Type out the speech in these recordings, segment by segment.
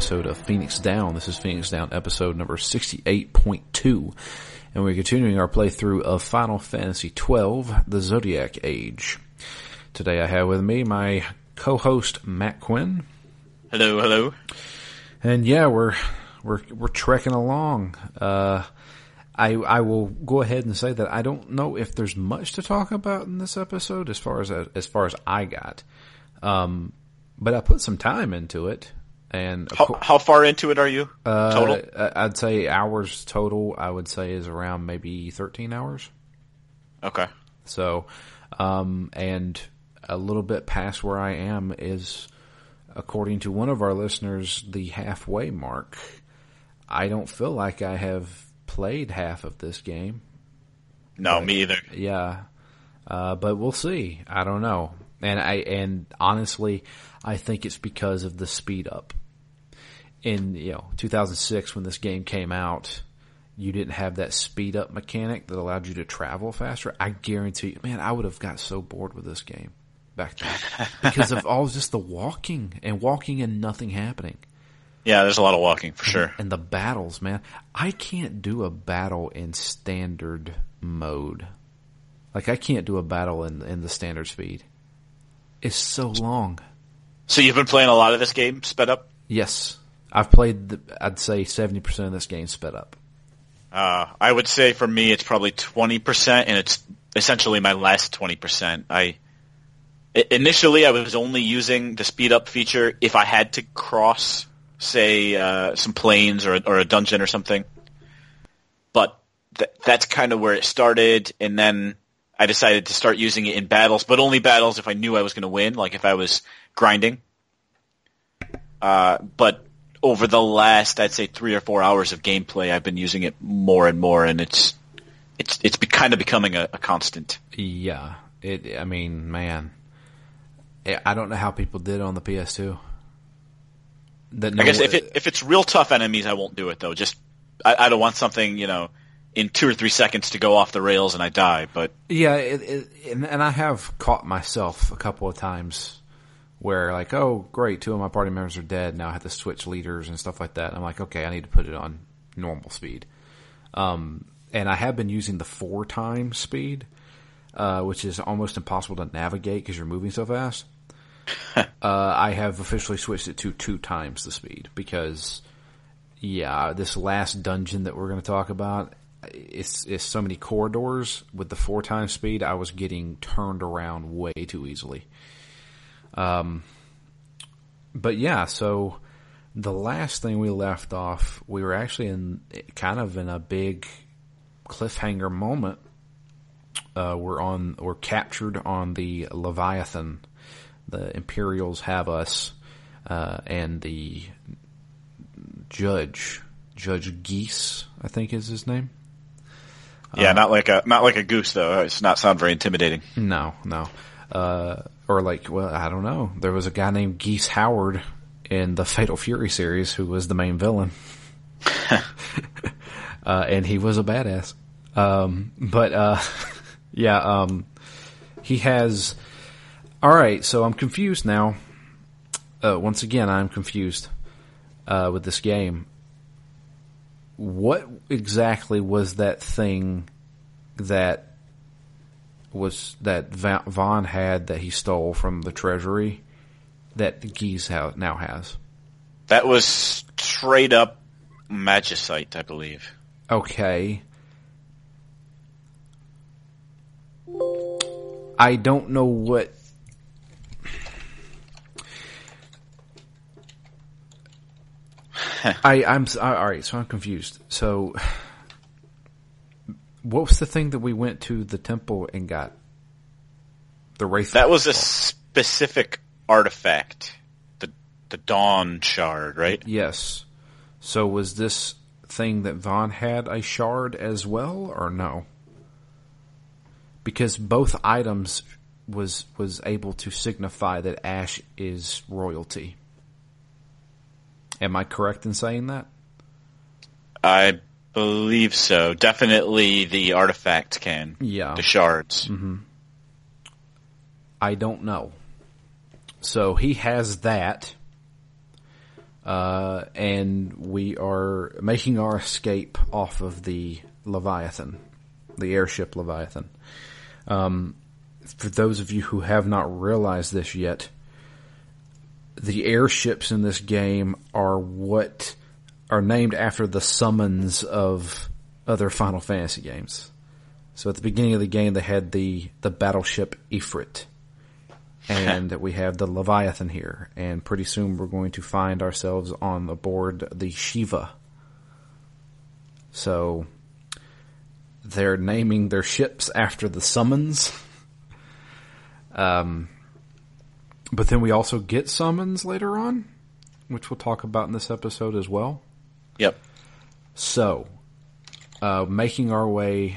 episode of Phoenix Down. This is Phoenix Down episode number 68.2. And we're continuing our playthrough of Final Fantasy XII, The Zodiac Age. Today I have with me my co-host Matt Quinn. Hello, hello. And yeah, we're, we're, we're trekking along. Uh, I, I will go ahead and say that I don't know if there's much to talk about in this episode as far as, as far as I got. Um, but I put some time into it, and how, how, far into it are you uh, total? I'd say hours total. I would say is around maybe thirteen hours. Okay. So, um, and a little bit past where I am is, according to one of our listeners, the halfway mark. I don't feel like I have played half of this game. No, but, me either. Yeah. Uh, but we'll see. I don't know. And I, and honestly, I think it's because of the speed up. In, you know, 2006 when this game came out, you didn't have that speed up mechanic that allowed you to travel faster. I guarantee you, man, I would have got so bored with this game back then because of all just the walking and walking and nothing happening. Yeah, there's a lot of walking for sure. And the battles, man. I can't do a battle in standard mode. Like I can't do a battle in in the standard speed It's so long. So you've been playing a lot of this game sped up? Yes. I've played, the, I'd say 70% of this game sped up. Uh, I would say for me it's probably 20% and it's essentially my last 20%. I, initially I was only using the speed up feature if I had to cross, say, uh, some plains or, or a dungeon or something. But th- that's kind of where it started and then I decided to start using it in battles, but only battles if I knew I was going to win, like if I was grinding. Uh, but over the last, I'd say three or four hours of gameplay, I've been using it more and more, and it's it's it's be, kind of becoming a, a constant. Yeah, it. I mean, man, I don't know how people did on the PS2. That no, I guess if it if it's real tough enemies, I won't do it though. Just I, I don't want something you know in two or three seconds to go off the rails and I die. But yeah, it, it, and, and I have caught myself a couple of times where like, oh, great, two of my party members are dead. Now I have to switch leaders and stuff like that. And I'm like, okay, I need to put it on normal speed. Um, and I have been using the four times speed, uh, which is almost impossible to navigate because you're moving so fast. uh, I have officially switched it to two times the speed because, yeah, this last dungeon that we're going to talk about, it's, it's so many corridors with the four times speed. I was getting turned around way too easily. Um, but yeah, so the last thing we left off, we were actually in kind of in a big cliffhanger moment. Uh, we're on, we're captured on the Leviathan. The Imperials have us, uh, and the judge, Judge Geese, I think is his name. Yeah, uh, not like a not like a goose though. It's not sound very intimidating. No, no. Uh, or like, well, I don't know. There was a guy named Geese Howard in the Fatal Fury series who was the main villain, uh, and he was a badass. Um, but uh, yeah, um, he has. All right, so I'm confused now. Uh, once again, I'm confused uh, with this game what exactly was that thing that was that Vaan had that he stole from the treasury that Geese now has? That was straight up magicite, I believe. Okay. I don't know what I, I'm all right. So I'm confused. So, what was the thing that we went to the temple and got? The wraith. That was a specific artifact. The the Dawn Shard, right? Yes. So was this thing that Vaan had a shard as well, or no? Because both items was was able to signify that Ashe is royalty. Am I correct in saying that? I believe so. Definitely the artifact can. Yeah. The shards. I don't know. So he has that. Uh, and we are making our escape off of the Leviathan, the airship Leviathan. Um, for those of you who have not realized this yet, the airships in this game are what are named after the summons of other Final Fantasy games. So at the beginning of the game, they had the, the battleship Ifrit. And we have the Leviathan here. And pretty soon we're going to find ourselves on the board the Shiva. So they're naming their ships after the summons. Um, but then we also get summons later on, which we'll talk about in this episode as well. Yep. So, uh, making our way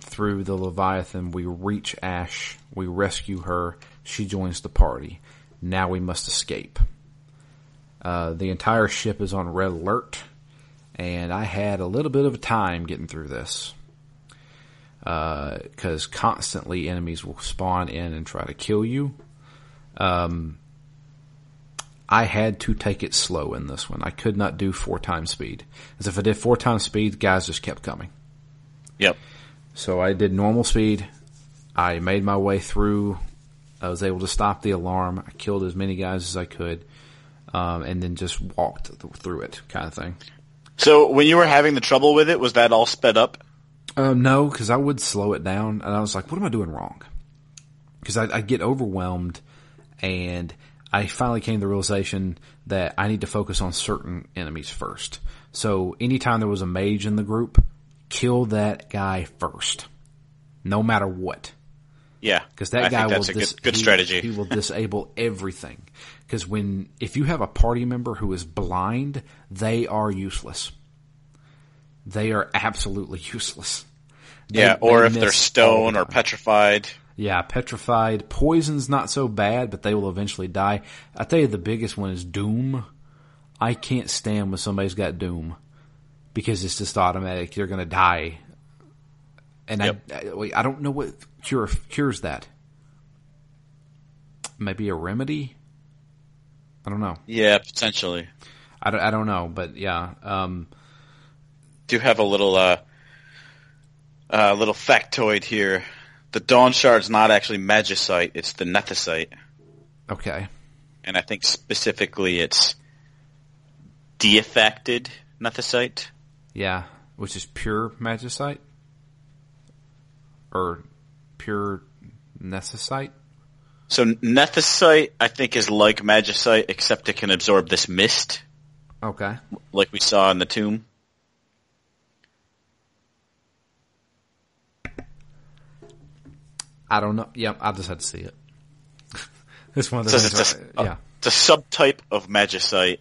through the Leviathan, we reach Ashe, we rescue her, she joins the party. Now we must escape. Uh, the entire ship is on red alert, and I had a little bit of a time getting through this. Because constantly enemies will spawn in and try to kill you. Um, I had to take it slow in this one. I could not do four times speed. As if I did four times speed, guys just kept coming. Yep. So I did normal speed. I made my way through. I was able to stop the alarm. I killed as many guys as I could, um, and then just walked th- through it, kind of thing. So when you were having the trouble with it, was that all sped up? Um, no, because I would slow it down, and I was like, "What am I doing wrong?" Because I I get overwhelmed, and I finally came to the realization that I need to focus on certain enemies first. So anytime there was a mage in the group, kill that guy first, no matter what. Yeah. Because that I guy will dis- good, good he- strategy. He will disable everything. Because when if you have a party member who is blind, they are useless. They are absolutely useless. They- yeah, or they if they're stone or petrified. Yeah, petrified. Poison's not so bad, but they will eventually die. I tell you, the biggest one is Doom. I can't stand when somebody's got Doom because it's just automatic. You're going to die, and Yep. I, I I don't know what cure cures that. Maybe a remedy. I don't know. Yeah, potentially. I don't, I don't know, but yeah. Um, Do have a little uh, uh, little factoid here. The Dawn Shard's not actually Magicite; it's the Nethicite, okay. and I think specifically it's deifacted Nethicite. Yeah, which is pure magicite or pure Nethicite. So Nethicite, I think, is like Magicite, except it can absorb this mist, Okay. like we saw in the tomb. I don't know. Yep, I just had to see it. it's one of those. it's a, yeah. it's a subtype of Magicite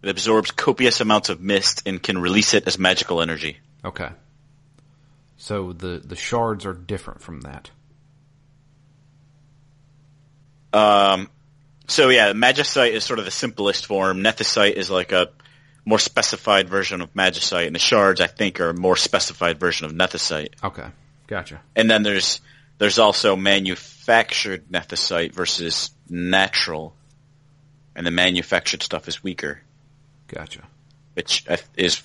that absorbs copious amounts of mist and can release it as magical energy. Okay. So the the shards are different from that. Um, so yeah, Magicite is sort of the simplest form. Nethicite is like a more specified version of Magicite, and the shards, I think, are a more specified version of Nethicite. Okay. Gotcha. And then there's there's also manufactured Nethicite versus natural, and the manufactured stuff is weaker, Gotcha. which is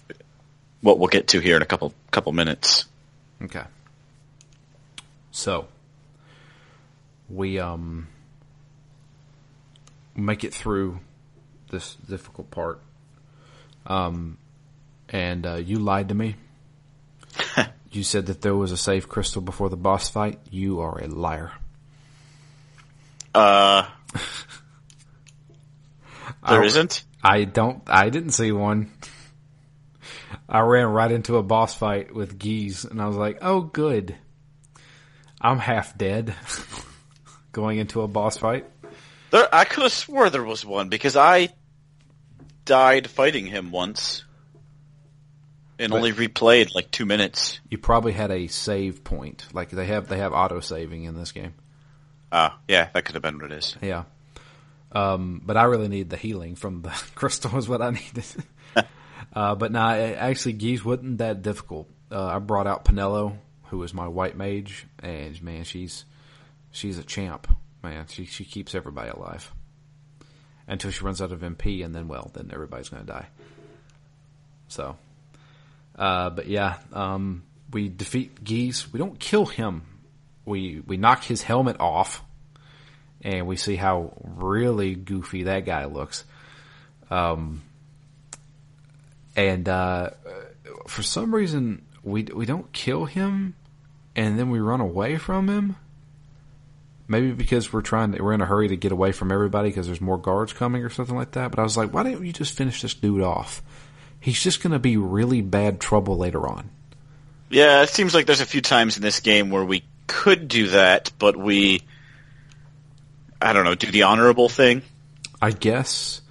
what we'll get to here in a couple couple minutes. Okay. So we um make it through this difficult part. Um and uh, you lied to me. you said that there was a safe crystal before the boss fight. You are a liar. Uh, there I- isn't. I don't. I didn't see one. I ran right into a boss fight with geese, and I was like, "Oh, good. I'm half dead." Going into a boss fight. There, I could have swore there was one because I died fighting him once, and But- only replayed like two minutes. You probably had a save point. Like they have they have auto saving in this game. Ah, yeah, that could have been what it is. Yeah. Um, but I really need the healing from the crystal is what I needed. uh, but nah, actually, Geese wasn't that difficult. Uh, I brought out Penelo, who is my white mage, and man, she's she's a champ. Man, she she keeps everybody alive until she runs out of MP, and then well, then everybody's going to die. So, uh, but yeah, um, we defeat Geese. We don't kill him. We we knock his helmet off and we see how really goofy that guy looks. Um, and uh, for some reason, we we don't kill him, and then we run away from him. Maybe because we're trying to, we're in a hurry to get away from everybody because there's more guards coming or something like that. But I was like, why didn't you just finish this dude off? He's just going to be really bad trouble later on. Yeah, it seems like there's a few times in this game where we could do that, but we, I don't know, do the honorable thing. I guess.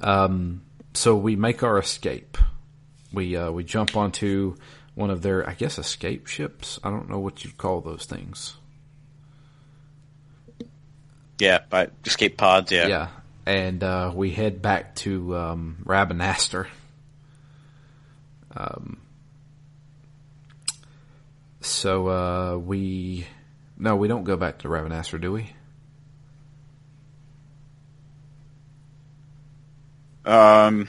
Um, so we make our escape. We uh, we jump onto one of their, I guess, escape ships. I don't know what you'd call those things. Yeah, by escape pods. Yeah. Yeah, and uh, we head back to um, Rabanastre. Um, so uh, we no, we don't go back to Rabanastre, do we? Um,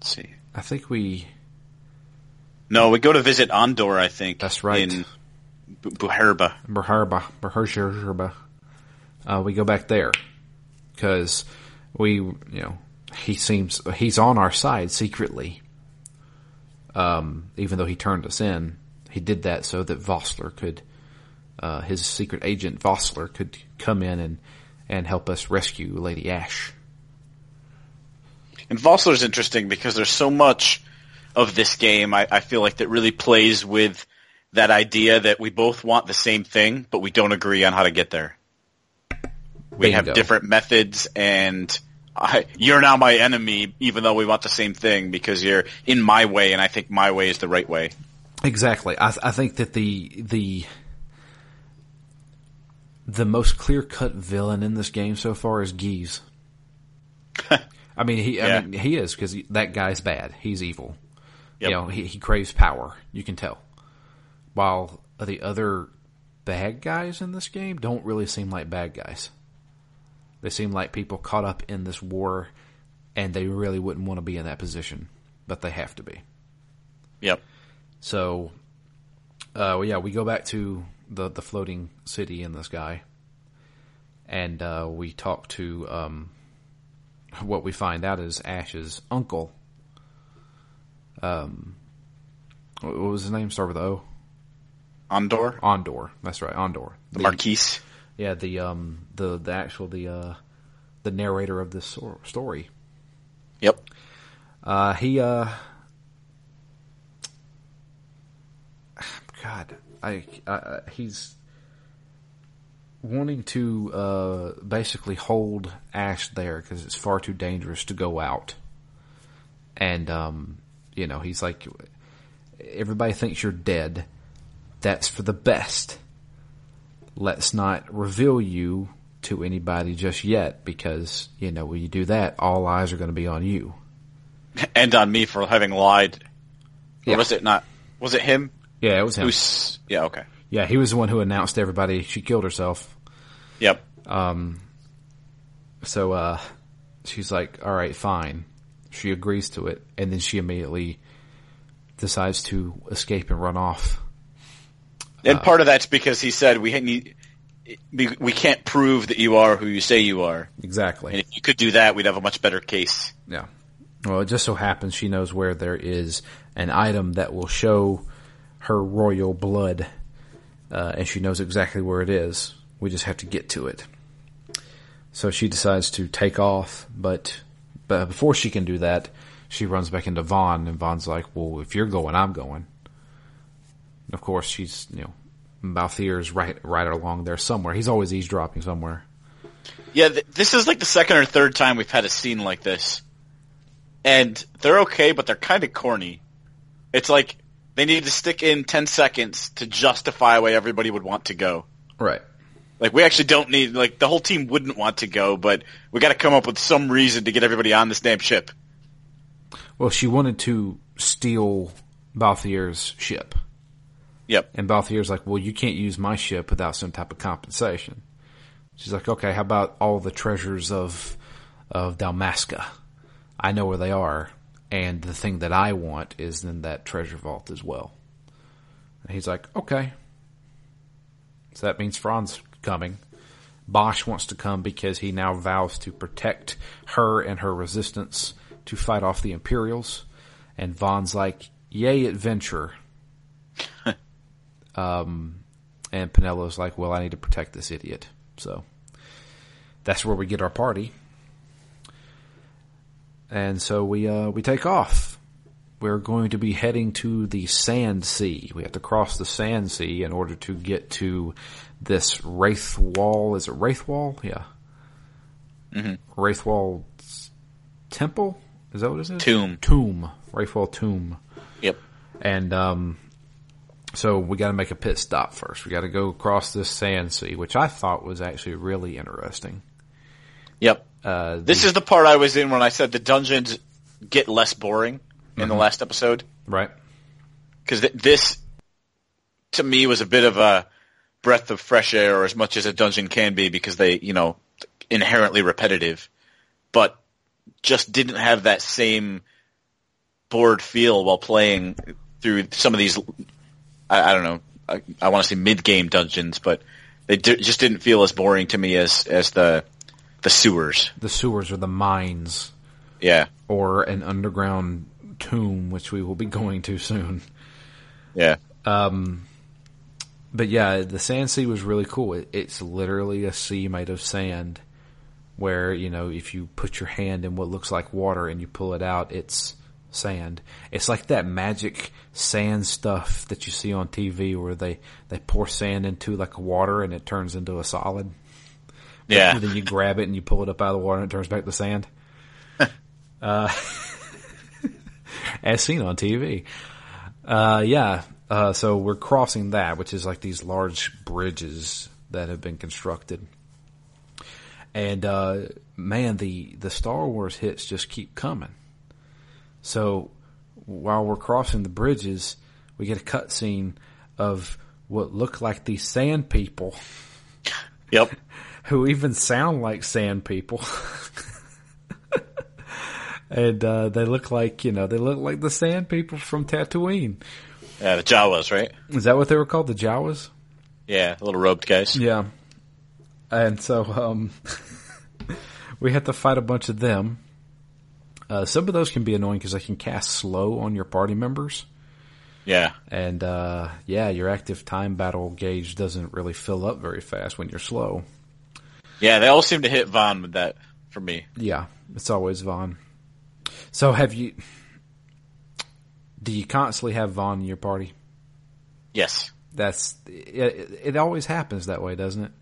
let's see. I think we. No, we go to visit Andor. I think That's right. In Bu- Bhujerba. Uh, we go back there because we, you know, he seems he's on our side secretly. Um, even though he turned us in, he did that so that Vossler could, uh, his secret agent Vossler could come in and and help us rescue Lady Ashe. And Vossler's interesting because there's so much of this game I, I feel like that really plays with that idea that we both want the same thing, but we don't agree on how to get there. We have different methods and I, you're now my enemy even though we want the same thing because you're in my way and I think my way is the right way. Exactly. I, I think that the the the most clear cut villain in this game so far is Geese. I mean, he. Yeah. I mean, he is because that guy's bad. He's evil. Yep. You know, he, he craves power. You can tell. While the other bad guys in this game don't really seem like bad guys. They seem like people caught up in this war, and they really wouldn't want to be in that position, but they have to be. Yep. So, uh, well, yeah, we go back to the the floating city in the sky, and uh, we talk to um, what we find out is Ashe's uncle. Um, what was his name? Start with O. Andor, Ondore. That's right, Ondore. the Marquise. Yeah, the um the the actual the uh the narrator of this story. Yep. Uh, he, uh, God, I, I, he's wanting to, uh, basically hold Ashe there because it's far too dangerous to go out. And, um, you know, he's like, everybody thinks you're dead. That's for the best. Let's not reveal you to anybody just yet because, you know, when you do that, all eyes are going to be on you. And on me for having lied. Yeah. Or was it not? Was it him? Yeah, it was him. Who's, yeah, okay. Yeah, he was the one who announced to everybody she killed herself. Yep. Um, so uh she's like, "All right, fine." She agrees to it, and then she immediately decides to escape and run off. And part of that's because he said we need, we, we can't prove that you are who you say you are. Exactly. And if you could do that, we'd have a much better case. Yeah. Well, it just so happens she knows where there is an item that will show her royal blood, uh, and she knows exactly where it is. We just have to get to it. So she decides to take off, but but before she can do that, she runs back into Vaan, and Vaan's like, "Well, if you're going, I'm going." Of course, she's you know, Balthier's right right along there somewhere. He's always eavesdropping somewhere. Yeah, th- this is like the second or third time we've had a scene like this, and they're okay, but they're kind of corny. It's like they need to stick in ten seconds to justify why everybody would want to go. Right. Like we actually don't need like the whole team wouldn't want to go, but we got to come up with some reason to get everybody on this damn ship. Well, she wanted to steal Balthier's ship. Yep. And Balthier's like, well, you can't use my ship without some type of compensation. She's like, okay, how about all the treasures of of Dalmasca? I know where they are, and the thing that I want is in that treasure vault as well. And he's like, okay. So that means Fran's coming. Basch wants to come because he now vows to protect her and her resistance to fight off the Imperials. And Vaan's like, yay, adventure. Um, and Penelo's like, well, I need to protect this idiot. So that's where we get our party. And so we, uh, we take off. We're going to be heading to the Sand Sea. We have to cross the Sand Sea in order to get to this Raithwall. Is it Raithwall? Yeah. Mm-hmm. Raithwall Temple? Is that what it is? Tomb. Tomb. Raithwall Tomb. Yep. And um, so we got to make a pit stop first. We got to go across this sand sea, which I thought was actually really interesting. Yep. Uh, This is the part I was in when I said the dungeons get less boring in the last episode. right. Because th- this, to me, was a bit of a breath of fresh air, or as much as a dungeon can be, because they, you know, inherently repetitive, but just didn't have that same bored feel while playing through some of these. I, I don't know. I, I want to say mid-game dungeons, but they d- just didn't feel as boring to me as as the the sewers. The sewers or the mines Yeah, or an underground tomb, which we will be going to soon. yeah, Um. But yeah, the sand sea was really cool. It, it's literally a sea made of sand where, you know, if you put your hand in what looks like water and you pull it out, it's sand. It's like that magic sand stuff that you see on TV where they, they pour sand into like water and it turns into a solid. yeah. And then you grab it and you pull it up out of the water and it turns back to sand. uh, as seen on TV. Uh, yeah. Uh, so we're crossing that, which is like these large bridges that have been constructed. And, uh, man, the, the Star Wars hits just keep coming. So while we're crossing the bridges, we get a cutscene of what look like these sand people Yep. who even sound like sand people. and uh, they look like, you know, they look like the sand people from Tatooine. Yeah, the Jawas, right? Is that what they were called? The Jawas? Yeah, little robed guys. Yeah. And so um, we had to fight a bunch of them. Uh, some of those can be annoying because they can cast slow on your party members. Yeah. And uh, yeah, your active time battle gauge doesn't really fill up very fast when you're slow. Yeah, they all seem to hit Vaan with that for me. Yeah, it's always Vaan. So have you? Do you constantly have Vaan in your party? Yes. That's it, it. always happens that way, doesn't it?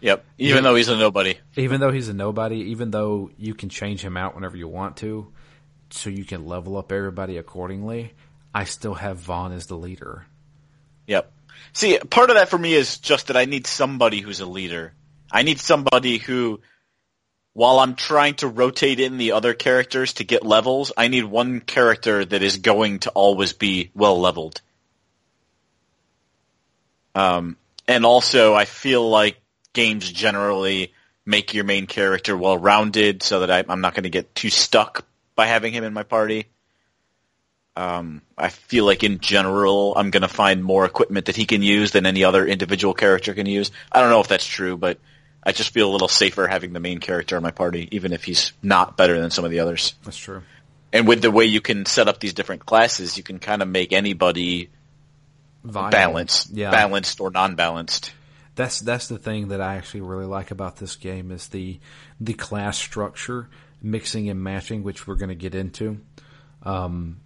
Yep. Even though he's a nobody. Even though he's a nobody, even though you can change him out whenever you want to, so you can level up everybody accordingly. I still have Vaan as the leader. Yep. See, part of that for me is just that I need somebody who's a leader. I need somebody who, while I'm trying to rotate in the other characters to get levels, I need one character that is going to always be well leveled. Um, and also I feel like games generally make your main character well rounded so that I, I'm not going to get too stuck by having him in my party. Um, I feel like in general, I'm going to find more equipment that he can use than any other individual character can use. I don't know if that's true, but I just feel a little safer having the main character in my party, even if he's not better than some of the others. That's true. And with the way you can set up these different classes, you can kind of make anybody Viable. balanced, Yeah. balanced or non-balanced. That's that's the thing that I actually really like about this game is the the class structure, mixing and matching, which we're going to get into. Um,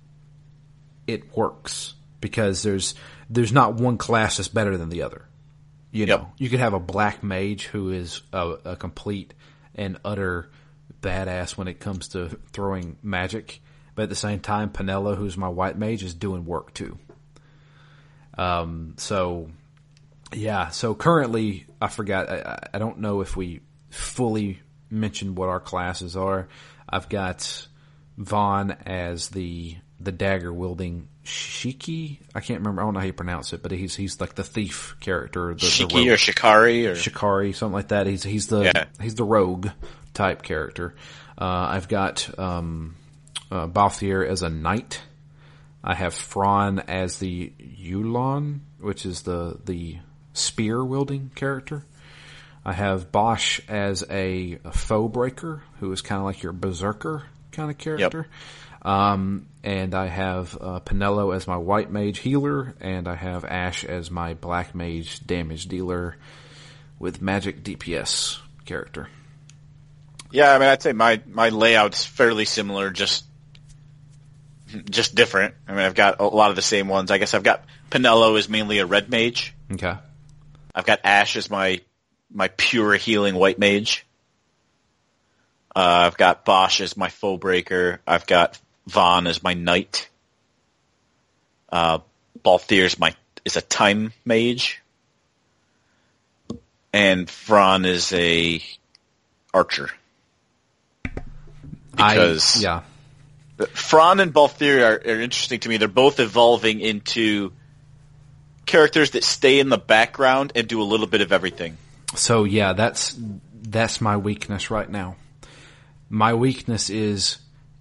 it works because there's there's not one class that's better than the other. You Yep. know, you could have a black mage who is a, a complete and utter badass when it comes to throwing magic, but at the same time, Penelo, who's my white mage, is doing work too. Um, so yeah, so currently, I forgot. I, I- don't know if we fully mentioned what our classes are. I've got Vaan as the the dagger wielding Shiki. I can't remember. I don't know how you pronounce it, but he's he's like the thief character. The, the Shiki rogue- or Shikari or Shikari, something like that. He's he's the Yeah. he's the rogue type character. Uh, I've got um, uh, Balthier as a knight. I have Fran as the Uhlan, which is the the spear wielding character. I have Basch as a, a foe breaker, who is kind of like your berserker kind of character. Um, and I have uh, Penelo as my white mage healer, and I have Ashe as my black mage damage dealer with magic DPS character. Yeah, I mean, I'd say my my layout's fairly similar, just just different. I mean, I've got a lot of the same ones. I guess I've got Penelo is mainly a red mage. Okay. I've got Ashe as my my pure healing white mage. Uh, I've got Basch as my foe breaker. I've got Vaan as my knight. Uh, is my is a time mage, and Fran is a archer. Because I, yeah, Fran and Balthier are, are interesting to me. They're both evolving into characters that stay in the background and do a little bit of everything. So yeah, that's that's my weakness right now. My weakness is,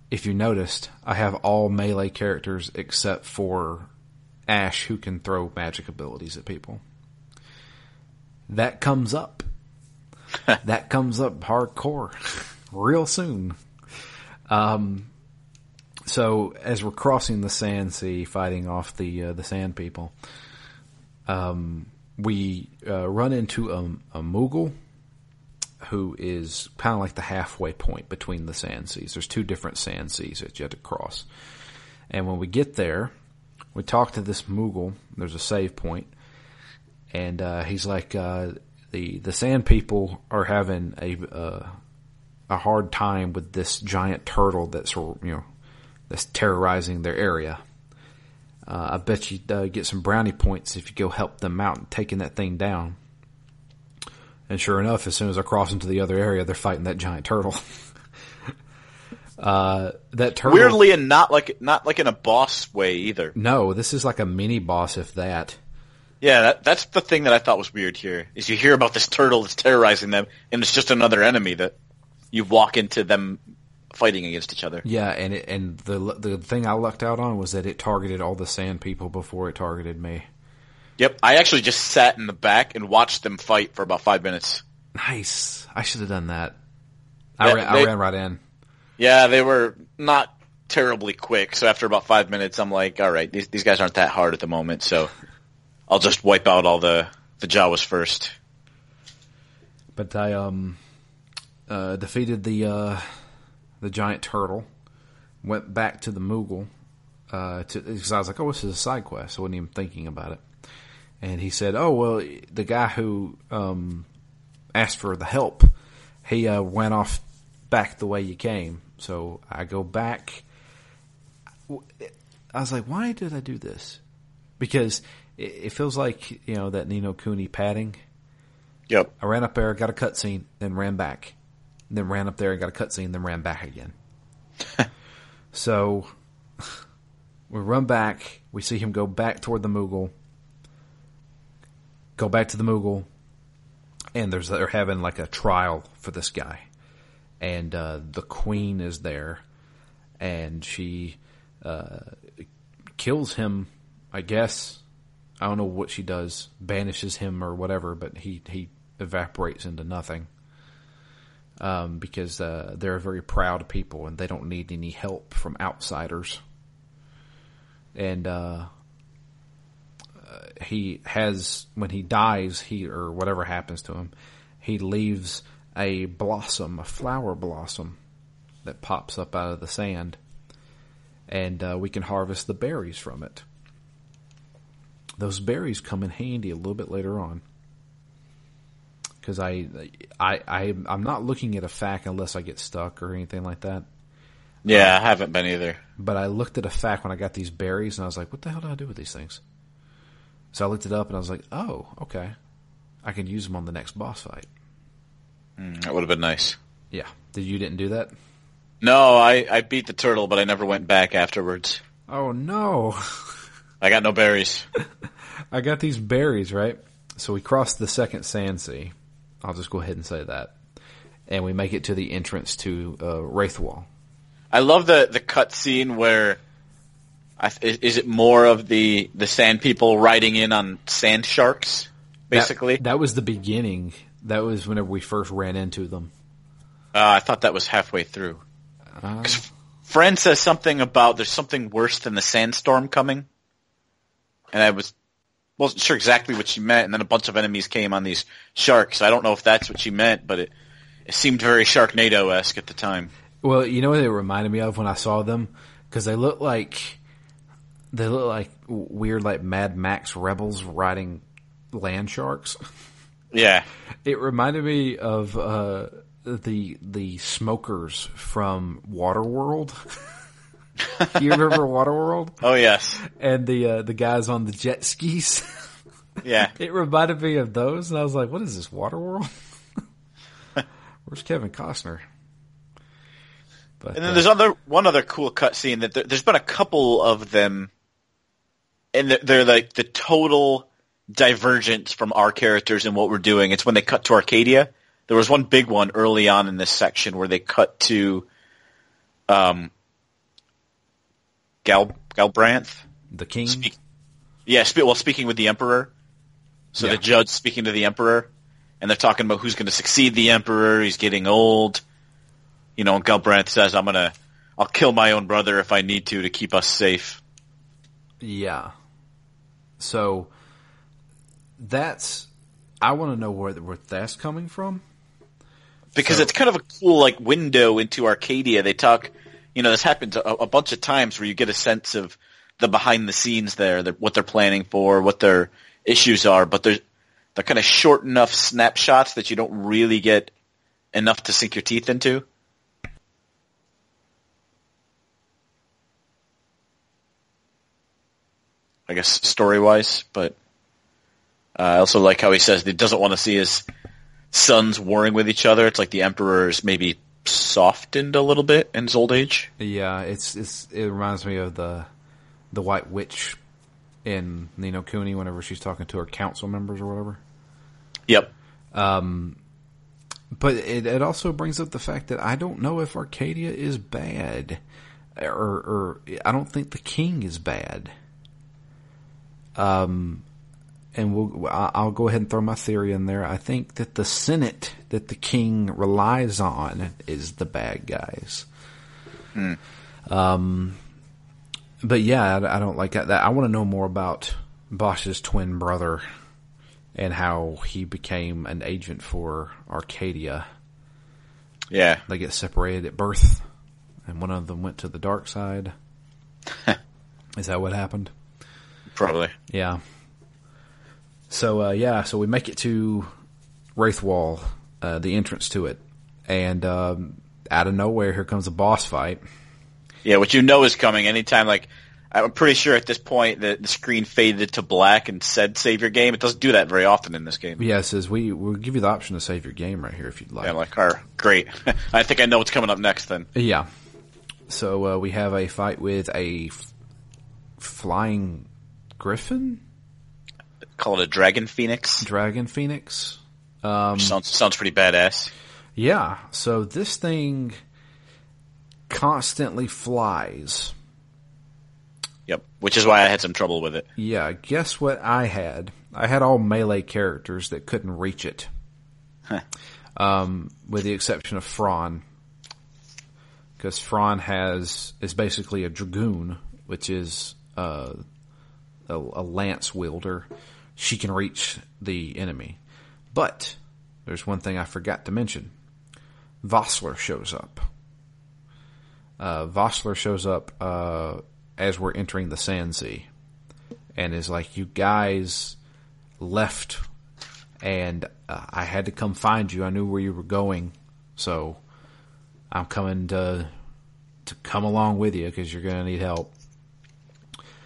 if you noticed, I have all melee characters except for Ashe, who can throw magic abilities at people. That comes up. that comes up hardcore, real soon. Um, so as we're crossing the sand sea, fighting off the uh, the sand people, um, we uh, run into a, a Moogle who is kind of like the halfway point between the sand seas. There's two different sand seas that you have to cross. And when we get there, we talk to this Moogle. There's a save point, and uh, he's like, uh, "the the sand people are having a uh, a hard time with this giant turtle that's you know that's terrorizing their area." Uh, I bet you uh, get some brownie points if you go help them out and taking that thing down. And sure enough, as soon as I cross into the other area, they're fighting that giant turtle. uh, that turtle. Weirdly, and not like not like in a boss way either. no, this is like a mini boss, if that. Yeah, that, that's the thing that I thought was weird here. Is you hear about this turtle that's terrorizing them, and it's just another enemy that you walk into them fighting against each other. Yeah, and it, and the the thing I lucked out on was that it targeted all the sand people before it targeted me. Yep, I actually just sat in the back and watched them fight for about five minutes. Nice. I should have done that. I, Yeah, ran, I ran right in. Yeah, they were not terribly quick. So after about five minutes, I'm like, all right, these these guys aren't that hard at the moment. So I'll just wipe out all the the Jawas first. But I um uh, defeated the uh, the giant turtle. Went back to the Moogle uh, because I was like, oh, this is a side quest. I wasn't even thinking about it. And he said, oh well, the guy who um, asked for the help, he uh, went off back the way you came. So I go back. I was like, why did I do this? Because it, it feels like you know that Ni no Kuni padding. Yep. I ran up there, got a cutscene, then ran back. Then ran up there and got a cutscene, then ran back again. so we run back. We see him go back toward the Moogle. Go back to the Moogle, and there's they're having like a trial for this guy, and uh, the Queen is there, and she uh, kills him. I guess I don't know what she does, banishes him or whatever, but he he evaporates into nothing. Um, because uh, they're a very proud people and they don't need any help from outsiders. And uh, uh, he has when he dies, he or whatever happens to him, he leaves a blossom, a flower blossom that pops up out of the sand, and uh, we can harvest the berries from it those berries come in handy a little bit later on. Because I, I, I, I'm not looking at a FAQ unless I get stuck or anything like that. Yeah, I haven't been either. But I looked at a FAQ when I got these berries, and I was like, "What the hell do I do with these things?" So I looked it up, and I was like, "Oh, okay, I can use them on the next boss fight." Mm, that would have been nice. Yeah, did you didn't do that? No, I I beat the turtle, but I never went back afterwards. Oh no, I got no berries. I got these berries right. So we crossed the second sand sea. I'll just go ahead and say that, and we make it to the entrance to uh, Raithwall. I love the the cut scene where I, is, is it more of the the sand people riding in on sand sharks, basically? That, that was the beginning. That was whenever we first ran into them. Uh, I thought that was halfway through. Because uh, friend says something about there's something worse than the sandstorm coming, and I was wasn't sure exactly what she meant. And then a bunch of enemies came on these sharks. I don't know if that's what she meant, but it it seemed very Sharknado esque at the time. Well, you know what it reminded me of when I saw them because they look like they look like weird, like Mad Max rebels riding land sharks. Yeah, it reminded me of uh, the the smokers from Waterworld. you remember Waterworld? Oh yes, and the uh, the guys on the jet skis. Yeah, it reminded me of those, and I was like, "What is this Waterworld?" Where's Kevin Costner? But, and then uh, there's other one other cool cutscene that there, has been a couple of them, and they're, they're, like the total divergence from our characters and what we're doing. It's when they cut to Archadia. There was one big one early on in this section where they cut to, um, Gal Gabranth, the king. Speak, yeah, spe- well, speaking with the emperor. So yeah. the judge speaking to the emperor, and they're talking about who's going to succeed the emperor. He's getting old you know, And Gabranth says, "I'm gonna, I'll kill my own brother if I need to to keep us safe." Yeah. So that's I want to know where where that's coming from because so, it's kind of a cool like window into Archadia. They talk, you know, this happens a, a bunch of times where you get a sense of the behind the scenes there, what they're planning for, what their issues are, but they're they're kind of short enough snapshots that you don't really get enough to sink your teeth into. I guess story wise, but uh, I also like how he says he doesn't want to see his sons warring with each other. It's like the emperor's maybe softened a little bit in his old age. Yeah, it's it's it reminds me of the the White Witch in Ni no Kuni whenever she's talking to her council members or whatever. Yep. Um, but it, it also brings up the fact that I don't know if Archadia is bad, or, or I don't think the king is bad. Um, and we'll, I'll go ahead and throw my theory in there. I think that the Senate that the king relies on is the bad guys. Hmm. Um, but yeah, I, I don't like that. I want to know more about Basch's twin brother and how he became an agent for Archadia. Yeah. They get separated at birth, and one of them went to the dark side. Is that what happened? Probably. Yeah. So uh, yeah, so we make it to Raithwall, uh, the entrance to it, and um, out of nowhere, here comes a boss fight. Yeah, what you know is coming anytime. Like I'm pretty sure at this point that the screen faded to black and said "save your game." It doesn't do that very often in this game. Yeah, it says we will give you the option to save your game right here if you'd like. Yeah, I'm like, "All great." I think I know what's coming up next. Then. Yeah. So uh, we have a fight with a f- flying griffin? Call it a dragon phoenix. Dragon phoenix. Um, sounds sounds pretty badass. Yeah. So this thing constantly flies. Yep. Which is why I had some trouble with it. Yeah. Guess what I had? I had all melee characters that couldn't reach it. Huh. Um, with the exception of Fran. Because Fran has, is basically a dragoon, which is, uh, a, a lance wielder, she can reach the enemy. But there's one thing I forgot to mention. Vossler shows up. Uh, Vossler shows up uh, as we're entering the Sand Sea, and is like, "You guys left and uh, I had to come find you. I knew where you were going, so I'm coming to to come along with you because you're going to need help.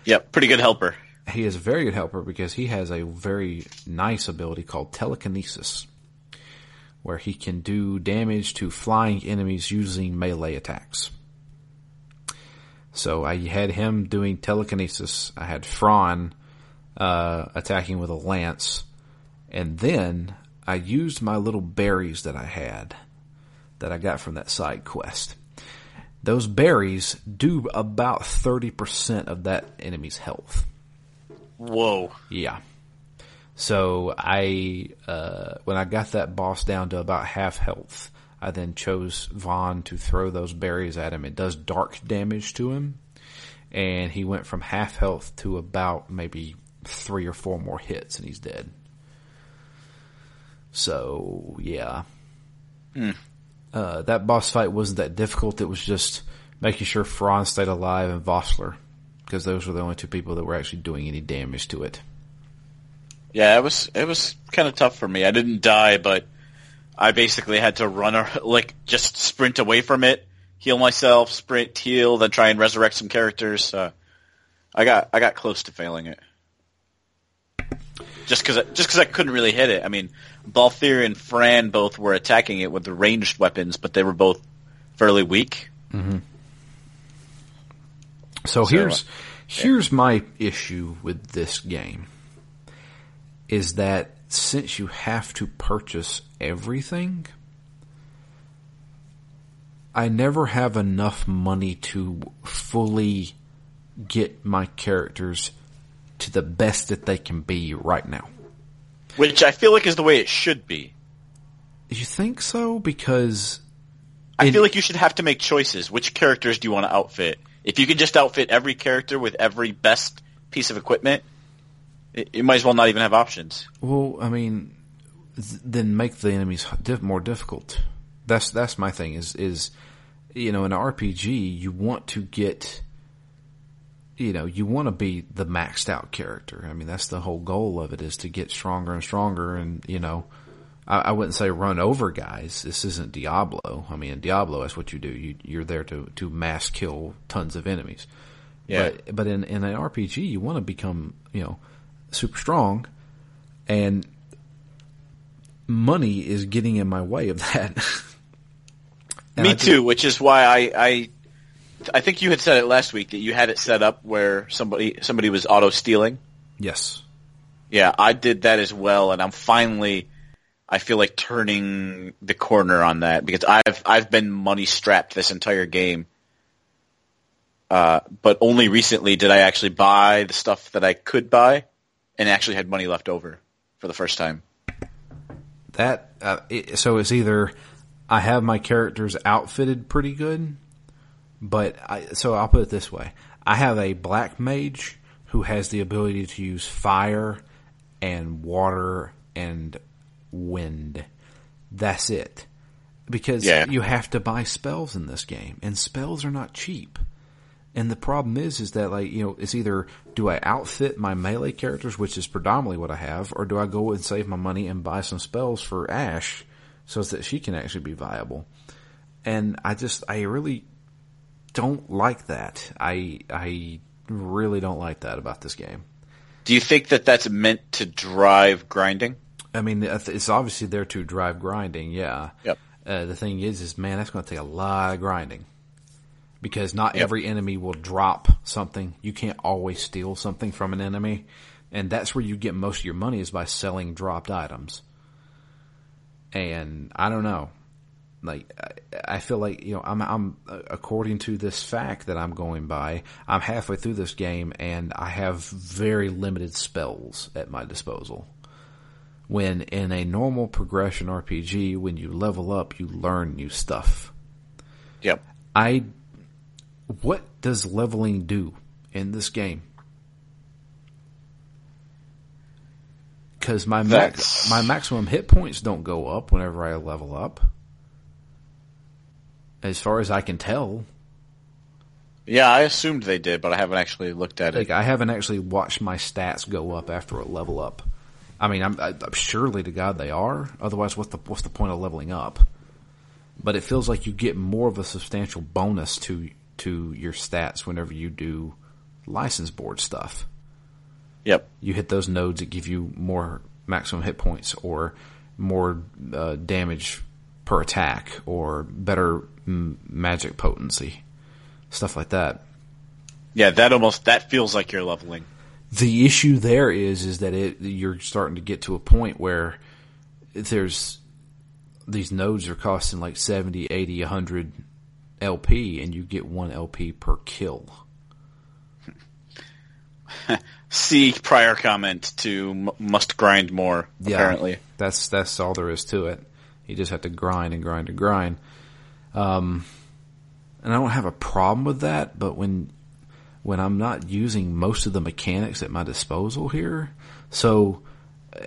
Yep, pretty good helper. He is a very good helper because he has a very nice ability called telekinesis, where he can do damage to flying enemies using melee attacks. So I had him doing telekinesis. I had Fran uh, attacking with a lance, and then I used my little berries that I had that I got from that side quest. Those berries do about 30% of that enemy's health. Whoa. Yeah. So I, uh, when I got that boss down to about half health, I then chose Vaan to throw those berries at him. It does dark damage to him. And he went from half health to about maybe three or four more hits and he's dead. So, yeah. Hmm. Uh, that boss fight wasn't that difficult. It was just making sure Fran stayed alive and Vossler. Because those were the only two people that were actually doing any damage to it. Yeah, it was it was kind of tough for me. I didn't die, but I basically had to run or like just sprint away from it, heal myself, sprint, heal, then try and resurrect some characters. Uh, I got I got close to failing it. Just because just because I couldn't really hit it. I mean, Balthier and Fran both were attacking it with the ranged weapons, but they were both fairly weak. Mm-hmm. So, So, here's uh, here's my issue with this game is that since you have to purchase everything, I never have enough money to fully get my characters to the best that they can be right now. Which I feel like is the way it should be. You think so? Because I It- feel like you should have to make choices. Which characters do you want to outfit? If you could just outfit every character with every best piece of equipment, you might as well not even have options. Well, I mean, th- then make the enemies diff- more difficult. That's that's my thing. Is is you know in an RPG you want to get you know you want to be the maxed out character. I mean that's the whole goal of it is to get stronger and stronger. And you know I, I wouldn't say run over guys. This isn't Diablo. I mean Diablo that's what you do. You you're there to to mass kill tons of enemies. Yeah. But but in in an RPG you want to become you know super strong and money is getting in my way of that. Me just- too, which is why I, I I think you had said it last week that you had it set up where somebody somebody was auto stealing. yes. Yeah, I did that as well, and I'm finally I feel like turning the corner on that because I've I've been money strapped this entire game. Uh, but only recently did I actually buy the stuff that I could buy, and actually had money left over for the first time. That uh, it, so it's either I have my characters outfitted pretty good, but I so I'll put it this way: I have a black mage who has the ability to use fire and water and wind. That's it. Because Yeah. you have to buy spells in this game, and spells are not cheap. And the problem is, is that like, you know, it's either do I outfit my melee characters, which is predominantly what I have, or do I go and save my money and buy some spells for Ashe so that she can actually be viable? And I just, I really don't like that. I, I really don't like that about this game. Do you think that that's meant to drive grinding? I mean, it's obviously there to drive grinding, yeah. Yep. Uh, the thing is, is man, that's going to take a lot of grinding because not Yep. every enemy will drop something. You can't always steal something from an enemy, and that's where you get most of your money is by selling dropped items. And I don't know, like I, I feel like you know I'm I'm uh, according to this fact that I'm going by, I'm halfway through this game and I have very limited spells at my disposal when in a normal progression RPG, when you level up, you learn new stuff. Yep. I, what does leveling do in this game? Because my max, my maximum hit points don't go up whenever I level up. As far as I can tell, Yeah, I assumed they did, but I haven't actually looked at it. like I haven't actually watched my stats go up after a level up. I mean, I'm, I'm surely to God they are. Otherwise, what's the what's the point of leveling up? But it feels like you get more of a substantial bonus to to your stats whenever you do license board stuff. Yep. You hit those nodes that give you more maximum hit points or more uh, damage per attack or better m- magic potency, stuff like that. Yeah, that almost that feels like you're leveling. The issue there is is that it you're starting to get to a point where there's these nodes are costing like 70, 80, 100 LP and you get 1 LP per kill. See prior comment to m- must grind more. Yeah. Apparently, That's that's all there is to it. You just have to grind and grind and grind. Um, and I don't have a problem with that, but when when I'm not using most of the mechanics at my disposal here, so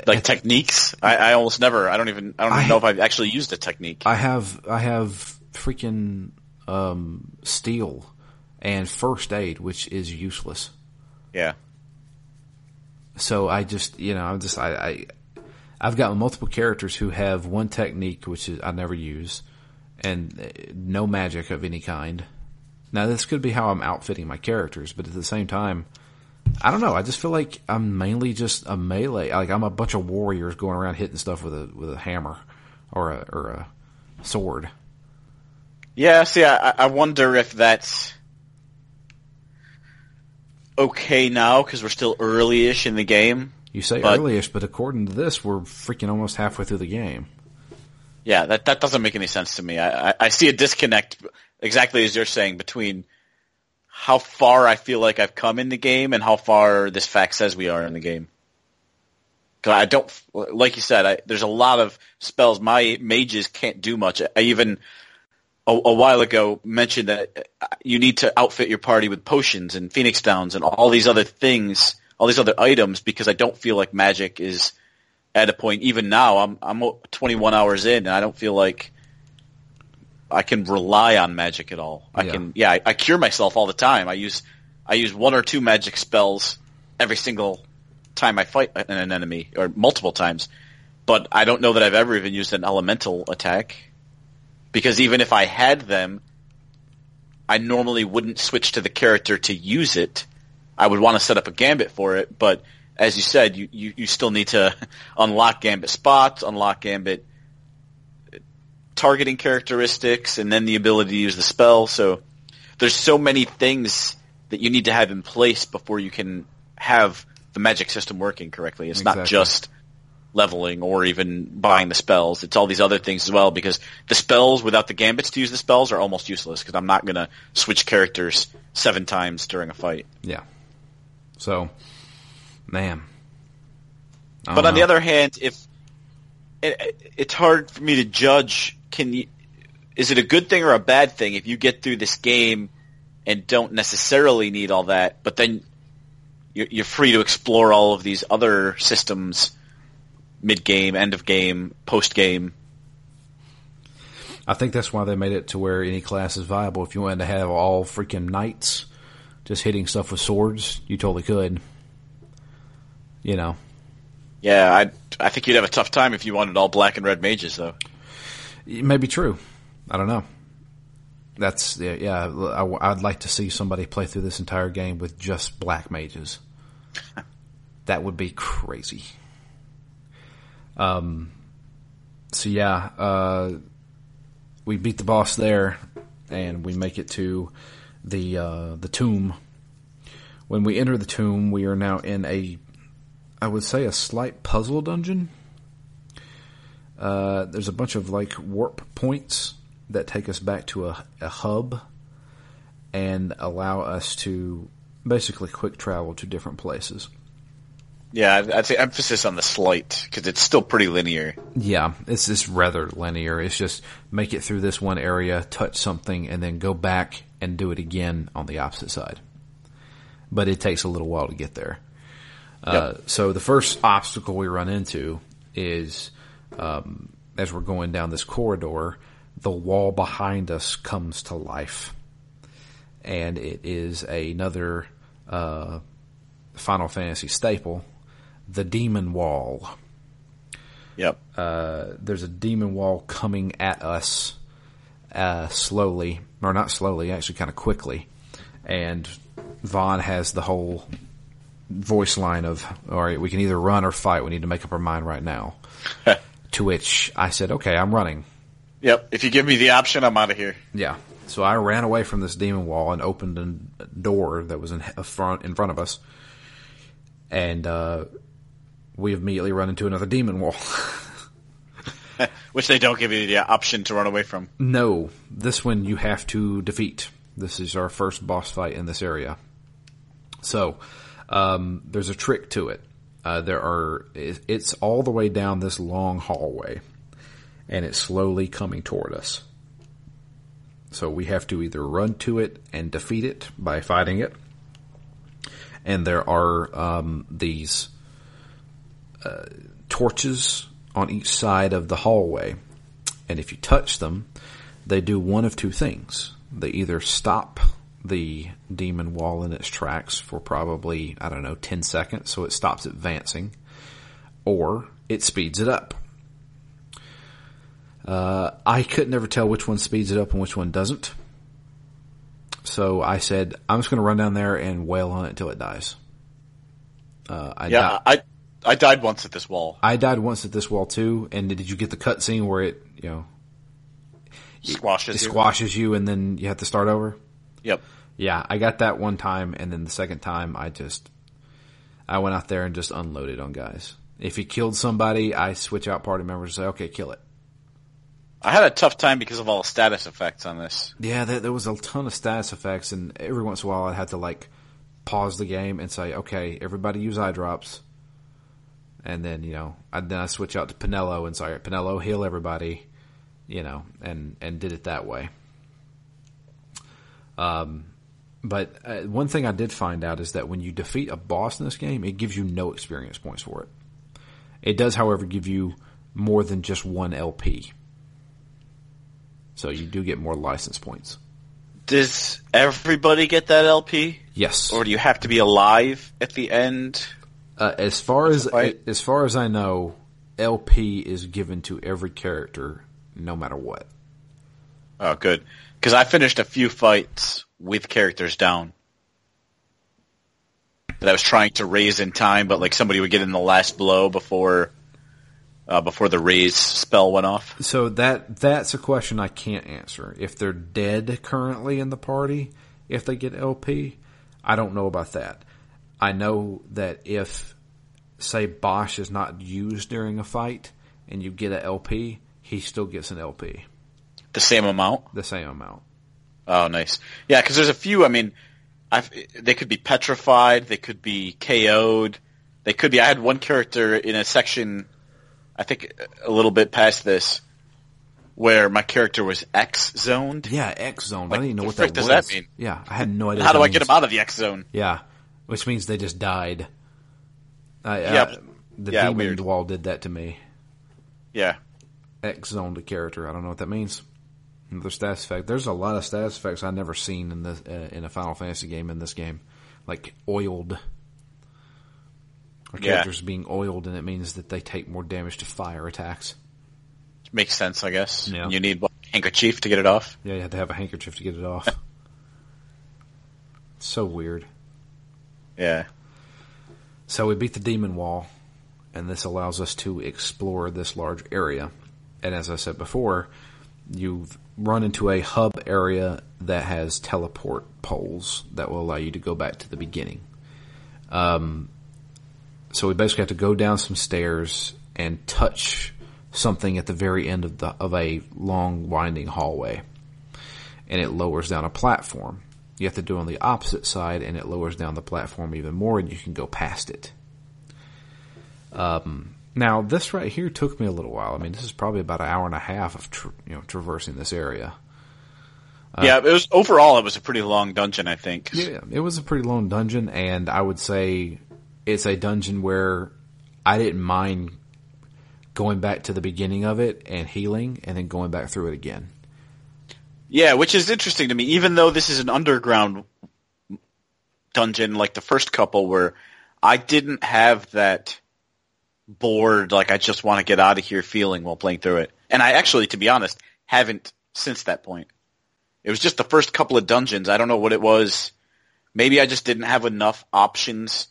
like techniques. I, I almost never. I don't even. I don't even I- know if I've actually used a technique. I have I have freaking um, steal and first aid, which is useless. yeah. So I just, you know, I'm just, I, I, I've got multiple characters who have one technique, which is I never use, and uh, no magic of any kind. Now this could be how I'm outfitting my characters, but at the same time, I don't know. I just feel like I'm mainly just a melee. Like I'm a bunch of warriors going around hitting stuff with a with a hammer or a or a sword. Yeah, see, I, I wonder if that's okay now because we're still early-ish in the game. You say But- early-ish, but according to this, we're freaking almost halfway through the game. Yeah, that that doesn't make any sense to me. I, I, I see a disconnect, exactly as you're saying, between how far I feel like I've come in the game and how far this fact says we are in the game. 'Cause I don't, like you said, I, there's a lot of spells my mages can't do much. I even a, a while ago mentioned that uh, you need to outfit your party with potions and phoenix downs and all these other things, all these other items, because I don't feel like magic is at a point. Even now, I'm I'm 21 hours in, and I don't feel like I can rely on magic at all. I Yeah. can, yeah, I, I cure myself all the time. I use I use one or two magic spells every single time I fight an an enemy, or multiple times. But I don't know that I've ever even used an elemental attack. Because even if I had them, I normally wouldn't switch to the character to use it. I would want to set up a gambit for it, but as you said, you, you, you still need to unlock gambit spots, unlock gambit targeting characteristics, and then the ability to use the spell. So there's so many things that you need to have in place before you can have the magic system working correctly. It's not just leveling or even buying the spells. It's all these other things as well because the spells without the gambits to use the spells are almost useless because I'm not going to switch characters seven times during a fight. Yeah. So, man. But on the uh-huh. other hand, if it, it's hard for me to judge, can you? Is it a good thing or a bad thing if you get through this game and don't necessarily need all that, but then you're, you're free to explore all of these other systems, mid game, end of game, post game? I think that's why they made it to where any class is viable. If you wanted to have all freaking knights just hitting stuff with swords, you totally could. You know, Yeah, I I think you'd have a tough time if you wanted all black and red mages, though. It may be true. I don't know. That's yeah. yeah I, I'd like to see somebody play through this entire game with just black mages. that would be crazy. Um. So yeah, uh, we beat the boss there, and we make it to the uh, the tomb. When we enter the tomb, we are now in a, I would say, a slight puzzle dungeon. Uh, there's a bunch of like warp points that take us back to a, a hub and allow us to basically quick travel to different places. Yeah, I'd, say emphasis on the slight because it's still pretty linear. Yeah, it's it's rather linear. It's just make it through this one area, touch something, and then go back and do it again on the opposite side. But it takes a little while to get there. Uh, so the first obstacle we run into is um, as we're going down this corridor, the wall behind us comes to life, and it is another uh, Final Fantasy staple the demon wall. Yep. Uh, there's a demon wall coming at us uh, slowly, or not slowly, actually kind of quickly. And Vaan has the whole voice line of, all right, we can either run or fight. We need to make up our mind right now. to which I said, okay, I'm running. Yep. If you give me the option, I'm out of here. Yeah. So I ran away from this demon wall and opened a door that was in front in front of us, and uh, we immediately run into another demon wall. Which they don't give you the option to run away from. No, this one you have to defeat. This is our first boss fight in this area. So um, there's a trick to it. Uh, there are it's all the way down this long hallway, and it's slowly coming toward us. So we have to either run to it and defeat it by fighting it, and there are um, these uh, torches on each side of the hallway, and if you touch them, they do one of two things. They either stop the demon wall in its tracks for probably, I don't know, 10 seconds, so it stops advancing, or it speeds it up. Uh, I could never tell which one speeds it up and which one doesn't. So I said, I'm just going to run down there and wail on it until it dies. Uh, I yeah, di- I I died once at this wall. I died once at this wall too. And did you get the cutscene where it, you know, squashes it you. squashes you, and then you have to start over? Yep. Yeah, I got that one time, and then the second time, I just I went out there and just unloaded on guys. If he killed somebody, I switch out party members and say, "Okay, kill it." I had a tough time because of all the status effects on this. Yeah, there, there was a ton of status effects, and every once in a while, I had to like pause the game and say, "Okay, everybody use eye drops." And then you know, I, then I switch out to Penelo and say, "Penelo, heal everybody," you know, and and did it that way. Um, but uh, one thing I did find out is that when you defeat a boss in this game, it gives you no experience points for it. It does, however, give you more than just one LP. So you do get more license points. Does everybody get that LP? Yes. Or do you have to be alive at the end? Uh, as far as as far as I know, LP is given to every character, no matter what. Oh, good. Because I finished a few fights with characters down that I was trying to raise in time, but like somebody would get in the last blow before uh, before the raise spell went off. So that that's a question I can't answer. If they're dead currently in the party, if they get LP, I don't know about that. I know that if say Basch is not used during a fight and you get an LP, he still gets an LP. The same amount. The same amount. Oh, nice. Yeah, because there's a few. I mean, I've, they could be petrified. They could be KO'd. They could be. I had one character in a section, I think a little bit past this, where my character was X zoned. Yeah, X zoned. Like, I didn't even know what that does was. that mean? Yeah, I had no idea. How do I get him out of the X zone? Yeah, which means they just died. I, yeah, uh, the yeah, demon weird. wall did that to me. Yeah. X zoned a character. I don't know what that means. Another status effect. There's a lot of status effects I've never seen in the uh, in a Final Fantasy game. In this game, like oiled. Our Yeah. characters being oiled, and it means that they take more damage to fire attacks. Makes sense, I guess. Yeah. You need what, handkerchief to get it off. Yeah, you have to have a handkerchief to get it off. so weird. Yeah. So we beat the demon wall, and this allows us to explore this large area. And as I said before, you've run into a hub area that has teleport poles that will allow you to go back to the beginning. Um, so we basically have to go down some stairs and touch something at the very end of the of a long winding hallway, and it lowers down a platform. You have to do it on the opposite side, and it lowers down the platform even more, and you can go past it. Um, now this right here took me a little while. I mean, this is probably about an hour and a half of tra- you know traversing this area. Uh, yeah, it was overall it was a pretty long dungeon, I think. Yeah, it was a pretty long dungeon, and I would say it's a dungeon where I didn't mind going back to the beginning of it and healing, and then going back through it again. Yeah, which is interesting to me. Even though this is an underground dungeon, like the first couple, where I didn't have that bored, like I just want to get out of here feeling while playing through it. And I actually, to be honest, haven't since that point. It was just the first couple of dungeons. I don't know what it was. Maybe I just didn't have enough options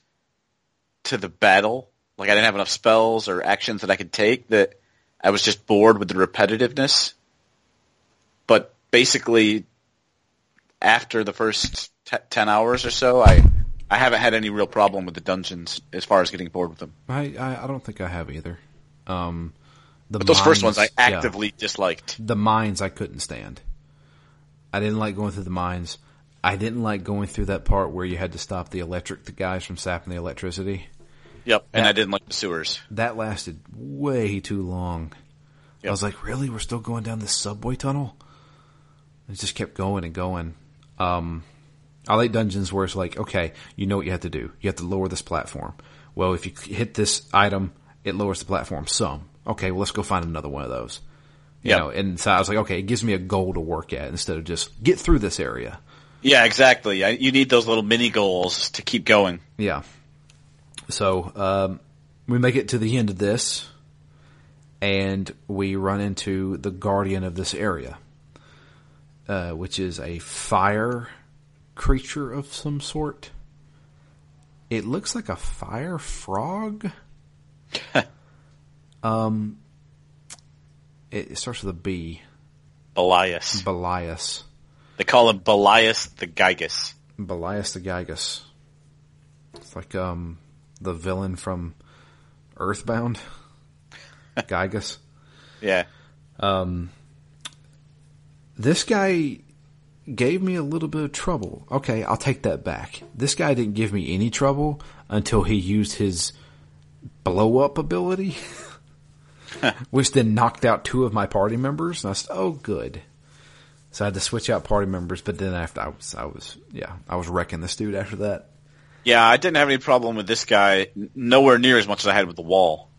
to the battle. Like I didn't have enough spells or actions that I could take that I was just bored with the repetitiveness. But basically, after the first t- 10 hours or so, I, I haven't had any real problem with the dungeons as far as getting bored with them. I, I, I don't think I have either. Um, the But those first ones I mines- yeah. actively disliked. the mines I couldn't stand. I didn't like going through the mines. I didn't like going through that part where you had to stop the electric the guys from sapping the electricity. Yep, and Yeah. I didn't like the sewers. That lasted way too long. I was like, really? We're still going down this subway tunnel? It just kept going and going. Um, I like dungeons where it's like, okay, you know what you have to do. You have to lower this platform. Well, if you hit this item, it lowers the platform some. Okay, well, let's go find another one of those. You Yep. know, and so I was like, okay, it gives me a goal to work at instead of just get through this area. Yeah, exactly. I, you need those little mini goals to keep going. Yeah. So um, we make it to the end of this, and we run into the guardian of this area, uh, which is a fire creature of some sort. It looks like a fire frog. um, it, it starts with a B. Belias. Belias. They call him Belias the Gigas. Belias the Gigas. It's like um the villain from Earthbound. Giygas. Yeah. Um, This guy gave me a little bit of trouble. Okay, I'll take that back. This guy didn't give me any trouble until he used his blow up ability, which then knocked out two of my party members. And I said, "Oh, good." So I had to switch out party members, but then after I was, I was, yeah, I was wrecking this dude after that. Yeah, I didn't have any problem with this guy. Nowhere near as much as I had with the wall.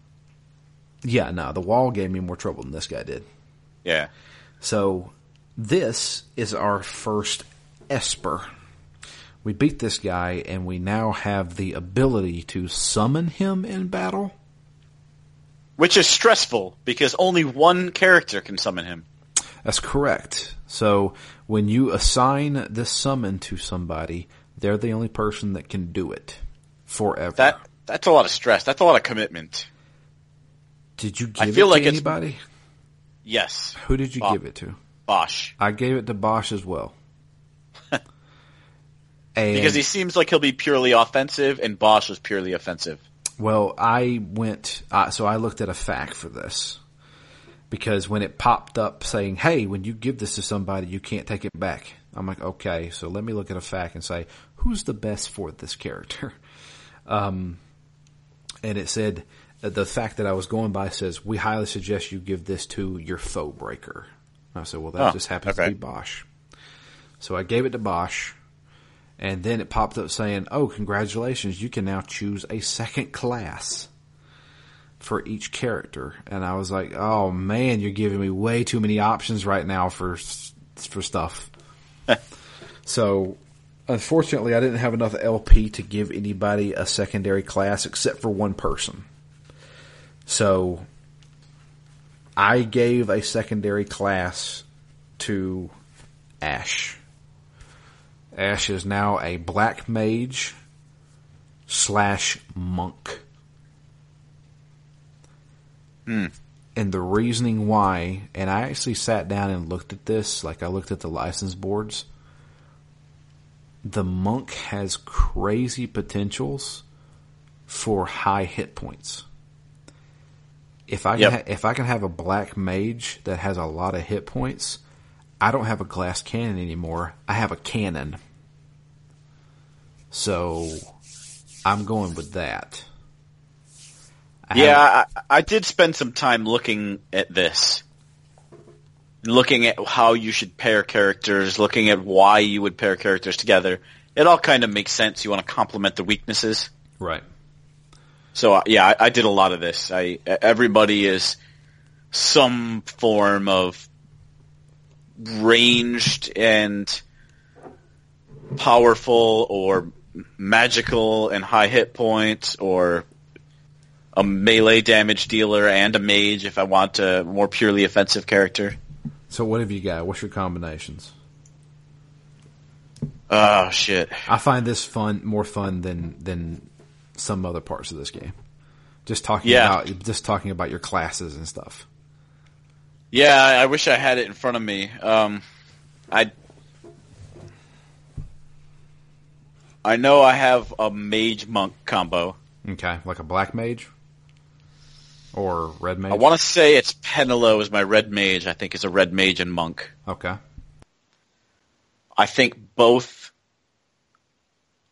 Yeah, no, the wall gave me more trouble than this guy did. Yeah. So this is our first Esper. We beat this guy and we now have the ability to summon him in battle. Which is stressful because only one character can summon him. That's correct. So when you assign this summon to somebody, they're the only person that can do it forever. That that's a lot of stress. That's a lot of commitment. did you I give feel it to it's- anybody? Yes. Who did you Bob. give it to? Basch. I gave it to Basch as well. Because he seems like he'll be purely offensive and Basch was purely offensive. Well, I went, uh, so I looked at a fact for this. Because when it popped up saying, hey, when you give this to somebody, you can't take it back. I'm like, okay, so let me look at a fact and say, who's the best for this character? Um, and it said, uh, the fact that I was going by says, we highly suggest you give this to your foe breaker. I said, well, that Oh, just happens okay. to be Basch. So I gave it to Basch. And then it popped up saying, "Oh, congratulations! You can now choose a second class for each character." And I was like, "Oh man, you're giving me way too many options right now for for stuff." so, unfortunately, I didn't have enough LP to give anybody a secondary class except for one person. So, I gave a secondary class to Ashe. Ashe is now a black mage slash monk. Hmm. And the reasoning why, and I actually sat down and looked at this, like I looked at the license boards. The monk has crazy potentials for high hit points. If I can Yep. ha- if I can have a black mage that has a lot of hit points, I don't have a glass cannon anymore. I have a cannon. So I'm going with that. I Yeah, I, I did spend some time looking at this. Looking at how you should pair characters, looking at why you would pair characters together. It all kind of makes sense. You want to complement the weaknesses. right. So uh, yeah, I, I did a lot of this. I everybody is some form of ranged and powerful or magical and high hit points or a melee damage dealer and a mage if I want a more purely offensive character. So what have you got? What's your combinations? Oh shit! I find this fun more fun than than some other parts of this game. Just talking Yeah. about just talking about your classes and stuff. Yeah, I I wish I had it in front of me. Um, I I know I have a mage monk combo. Okay, like a black mage or red mage. I want to say it's Penelo is my red mage. I think it's a red mage and monk. Okay, I think both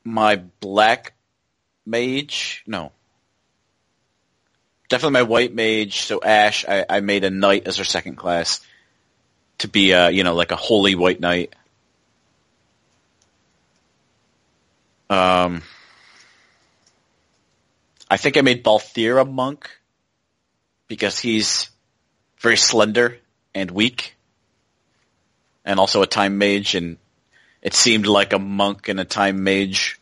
my black mage, no, definitely my white mage. So Ashe, I, I made a knight as her second class to be, a, you know, like a holy white knight. Um, I think I made Balthier a monk because he's very slender and weak, and also a time mage, and it seemed like a monk and a time mage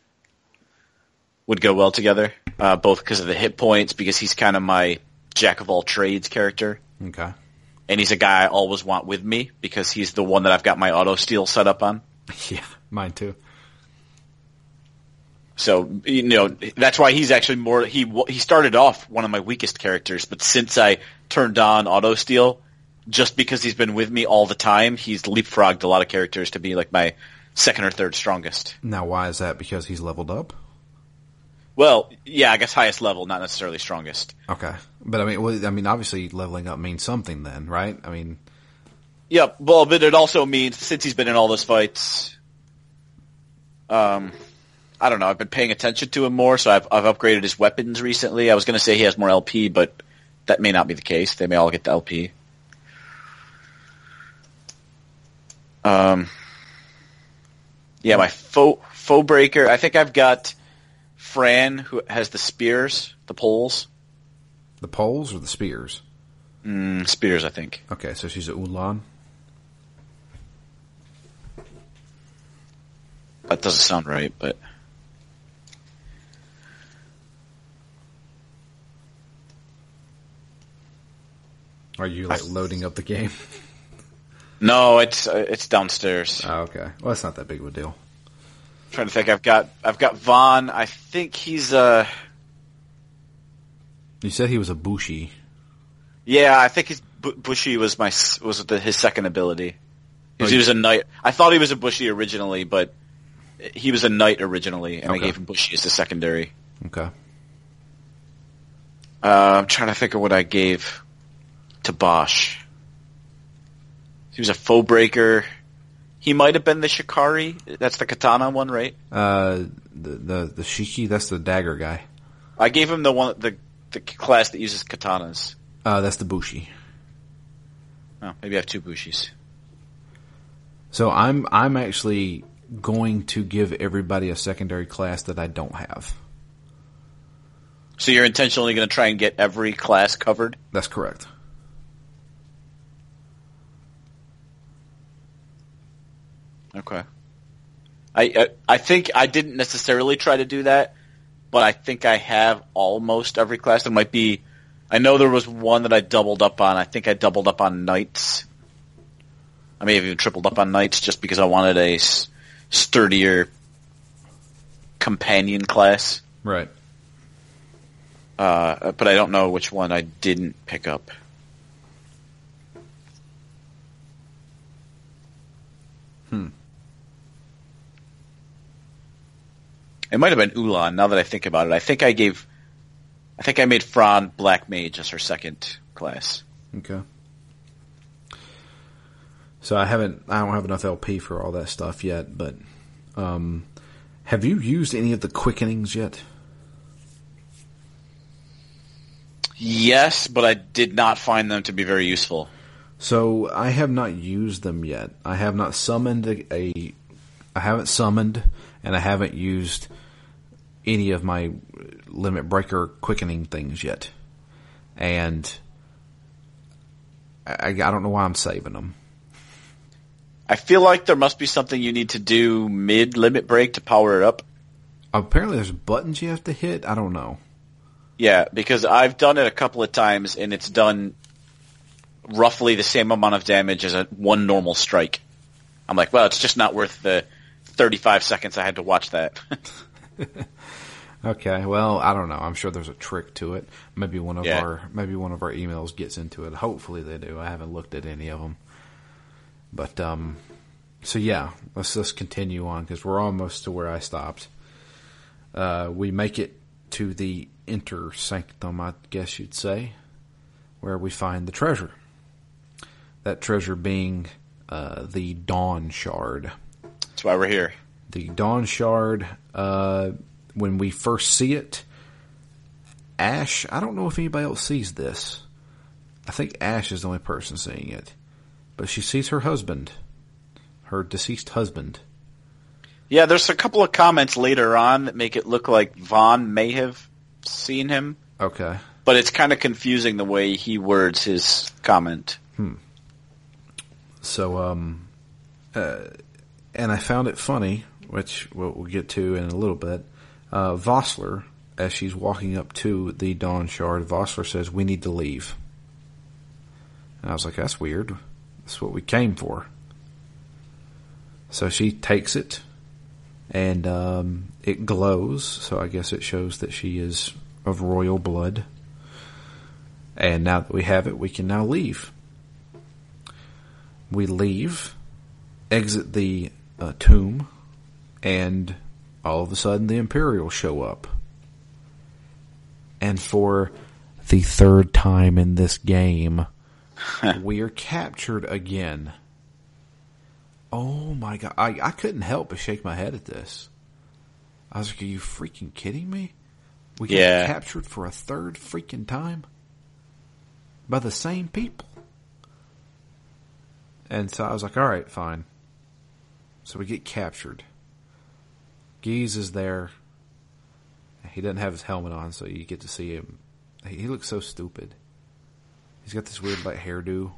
would go well together, uh, both because of the hit points, because he's kind of my jack of all trades character, okay, and he's a guy I always want with me because he's the one that I've got my auto steal set up on. yeah, mine too. So you know that's why he's actually more. He he started off one of my weakest characters, but since I turned on auto steal, just because he's been with me all the time, he's leapfrogged a lot of characters to be like my second or third strongest. Now, why is that? Because he's leveled up. Well, yeah, I guess highest level, not necessarily strongest. Okay, but I mean, well, I mean, obviously, leveling up means something, then, right? I mean, Yep. Well, but it also means since he's been in all those fights, um, I don't know. I've been paying attention to him more, so I've I've upgraded his weapons recently. I was going to say he has more LP, but that may not be the case. They may all get the LP. Um, yeah, my foe foe breaker. I think I've got Fran who has the spears, the poles, the poles or the spears. mm, spears. I think. Okay, so she's a Uhlan. That doesn't sound right, but Are you like loading up the game? no, it's uh, it's downstairs. Oh, okay, well, that's not that big of a deal. Trying to think. I've got I've got Vaan. I think he's a. You said he was a Bushi. yeah. I think his Bushi was my was the, his second ability. He was, Oh, he was a knight. I thought he was a Bushi originally, but he was a knight originally, and I gave him Bushi as the secondary. Okay, Uh, I'm trying to think of what I gave to Basch. He was a foe breaker. He might have been the Shikari. That's the katana one, right? uh, the the the Shiki, that's the dagger guy. I gave him the one the the class that uses katanas. Uh, that's the Bushi. Oh, maybe I have two Bushis. So I'm I'm actually going to give everybody a secondary class that I don't have. So you're intentionally going to try and get every class covered? That's correct. Okay. I, I I think I didn't necessarily try to do that, but I think I have almost every class. There might be. I know there was one that I doubled up on. I think I doubled up on knights. I may have even tripled up on knights just because I wanted a sturdier companion class. Right. Uh, but I don't know which one I didn't pick up. Hmm. It might have been Uhlan. Now that I think about it, I think I gave, I think I made Fran Black Mage as her second class. Okay. So I haven't I don't have enough LP for all that stuff yet, but um have you used any of the quickenings yet? Yes, but I did not find them to be very useful. So I have not used them yet. I have not summoned a, a I haven't summoned and I haven't used any of my limit breaker quickening things yet. And I, I don't know why I'm saving them. I feel like there must be something you need to do mid limit break to power it up. Apparently there's buttons you have to hit. I don't know. Yeah, because I've done it a couple of times and it's done roughly the same amount of damage as a one normal strike. I'm like, well, it's just not worth the 35 seconds I had to watch that. Okay, well, I don't know. I'm sure there's a trick to it. Maybe one of Yeah. our maybe one of our emails gets into it. Hopefully they do. I haven't looked at any of them. But um so yeah, let's just continue on cuz we're almost to where I stopped. Uh we make it to the inter sanctum, I guess you'd say, where we find the treasure. That treasure being uh the dawn shard That's why we're here. the Dawn Shard, uh, when we first see it, Ashe, I don't know if anybody else sees this. I think Ashe is the only person seeing it. But she sees her husband, her deceased husband. Yeah, there's a couple of comments later on that make it look like Vaan may have seen him, Okay. but it's kind of confusing the way he words his comment. Hmm. So, um, uh, and I found it funny, which we'll, we'll get to in a little bit. Uh, Vossler, as she's walking up to the Dawn Shard, Vossler says, we need to leave. And I was like, that's weird. That's what we came for. So she takes it, and um, it glows, so I guess it shows that she is of royal blood. And now that we have it, we can now leave. We leave, exit the uh, tomb, and all of a sudden the Imperials show up. And for the third time in this game, we are captured again. Oh my god. I, I couldn't help but shake my head at this. I was like, are you freaking kidding me? We got Yeah. captured for a third freaking time? By the same people. And so I was like, alright, fine. So we get captured. Ghis is there. He doesn't have his helmet on, so you get to see him. He he looks so stupid. He's got this weird like hairdo,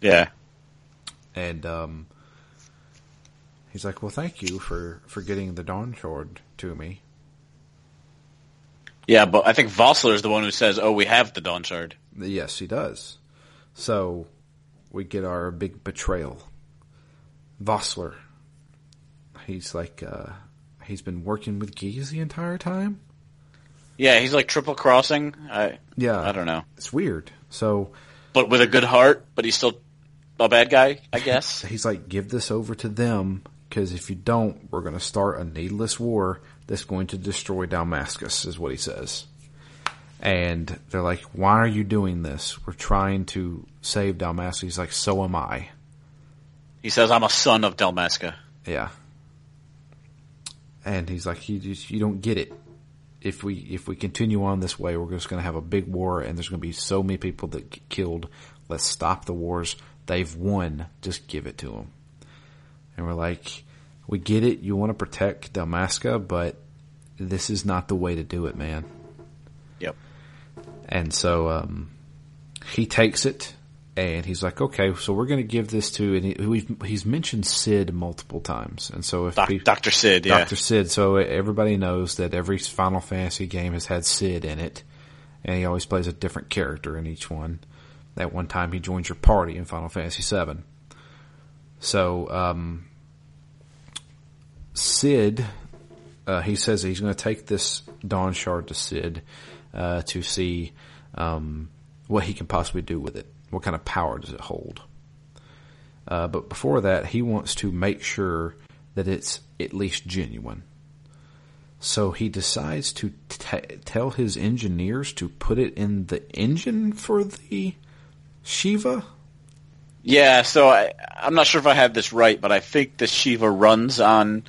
Yeah. and um, he's like, "Well, thank you for for getting the Dawn Shard to me." Yeah, but I think Vossler is the one who says, oh, we have the Dawn Shard. Yes, he does. So we get our big betrayal. Vossler. He's like, uh, he's been working with Ghis the entire time. Yeah, he's like triple crossing. I Yeah, I don't know. It's weird. So But with a good heart, but he's still a bad guy, I guess. he's like, give this over to them because if you don't, we're going to start a needless war that's going to destroy Dalmasca, is what he says. And they're like, why are you doing this? We're trying to save Dalmasca. He's like, so am I. he says, I'm a son of Dalmasca. Yeah. And he's like, you just, you don't get it. If we if we continue on this way, we're just going to have a big war, and there's going to be so many people that get killed. Let's stop the wars. They've won. Just give it to them. And we're like, we get it. You want to protect Dalmasca, but this is not the way to do it, man. Yep. And so um, he takes it, and he's like, "Okay, so we're going to give this to." And he, we've, he's mentioned Cid multiple times, and so if Doc, Dr. Cid, yeah. Dr. Cid, so everybody knows that every Final Fantasy game has had Cid in it, and he always plays a different character in each one. At one time, he joins your party in Final Fantasy VII. So, um, Cid, uh, he says he's going to take this Dawn Shard to Cid uh, to see um, what he can possibly do with it. What kind of power does it hold? Uh, but before that, he wants to make sure that it's at least genuine. So he decides to t- tell his engineers to put it in the engine for the Shiva. Yeah, so I, I'm not sure if I have this right, but I think the Shiva runs on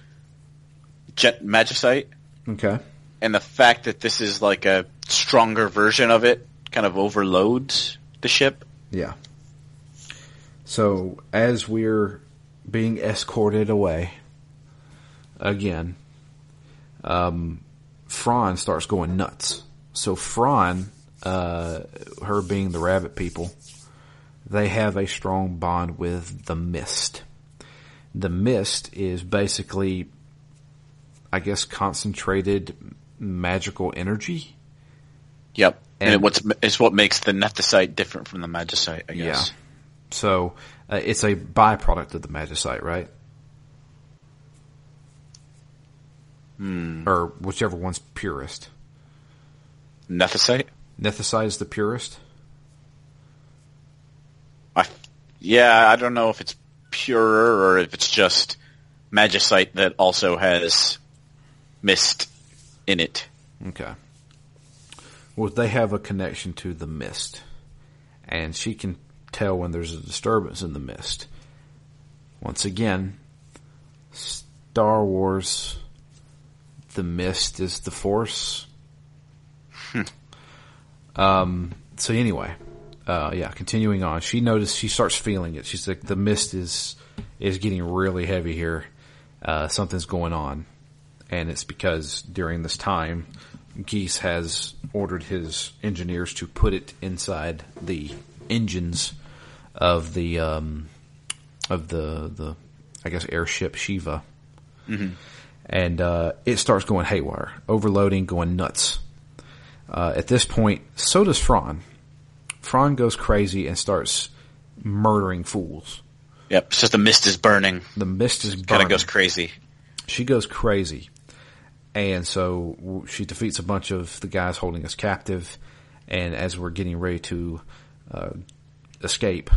Jet Magicite, Okay. and the fact that this is like a stronger version of it kind of overloads the ship. Yeah. So as we're being escorted away again, um, Fran starts going nuts. So Fran, uh, her being the rabbit people, they have a strong bond with the mist. The mist is basically, I guess, concentrated magical energy. Yep. And, And- what's it's what makes the Nethicite different from the Magicite, I guess. Yeah. So uh, it's a byproduct of the magicite, right? Or whichever one's purest. Nethicite? Nethicite is the purest. I, yeah, I don't know if it's purer or if it's just Magicite that also has mist in it. Okay. Well, they have a connection to the mist, and she can tell when there's a disturbance in the mist. Once again, Star Wars, the mist is the force. um. So anyway, uh, yeah. Continuing on, she noticed she starts feeling it. She's like, the mist is is getting really heavy here. Uh, something's going on and it's because during this time, Ghis has ordered his engineers to put it inside the engines of the um, of the the I guess airship Shiva, and uh, it starts going haywire, overloading, going nuts. Uh, at this point, so does Fran. Fran goes crazy and starts murdering fools. Yep, it's just the mist is burning. The mist is burning. Kind of goes crazy. she goes crazy, and so she defeats a bunch of the guys holding us captive. And as we're getting ready to uh, escape,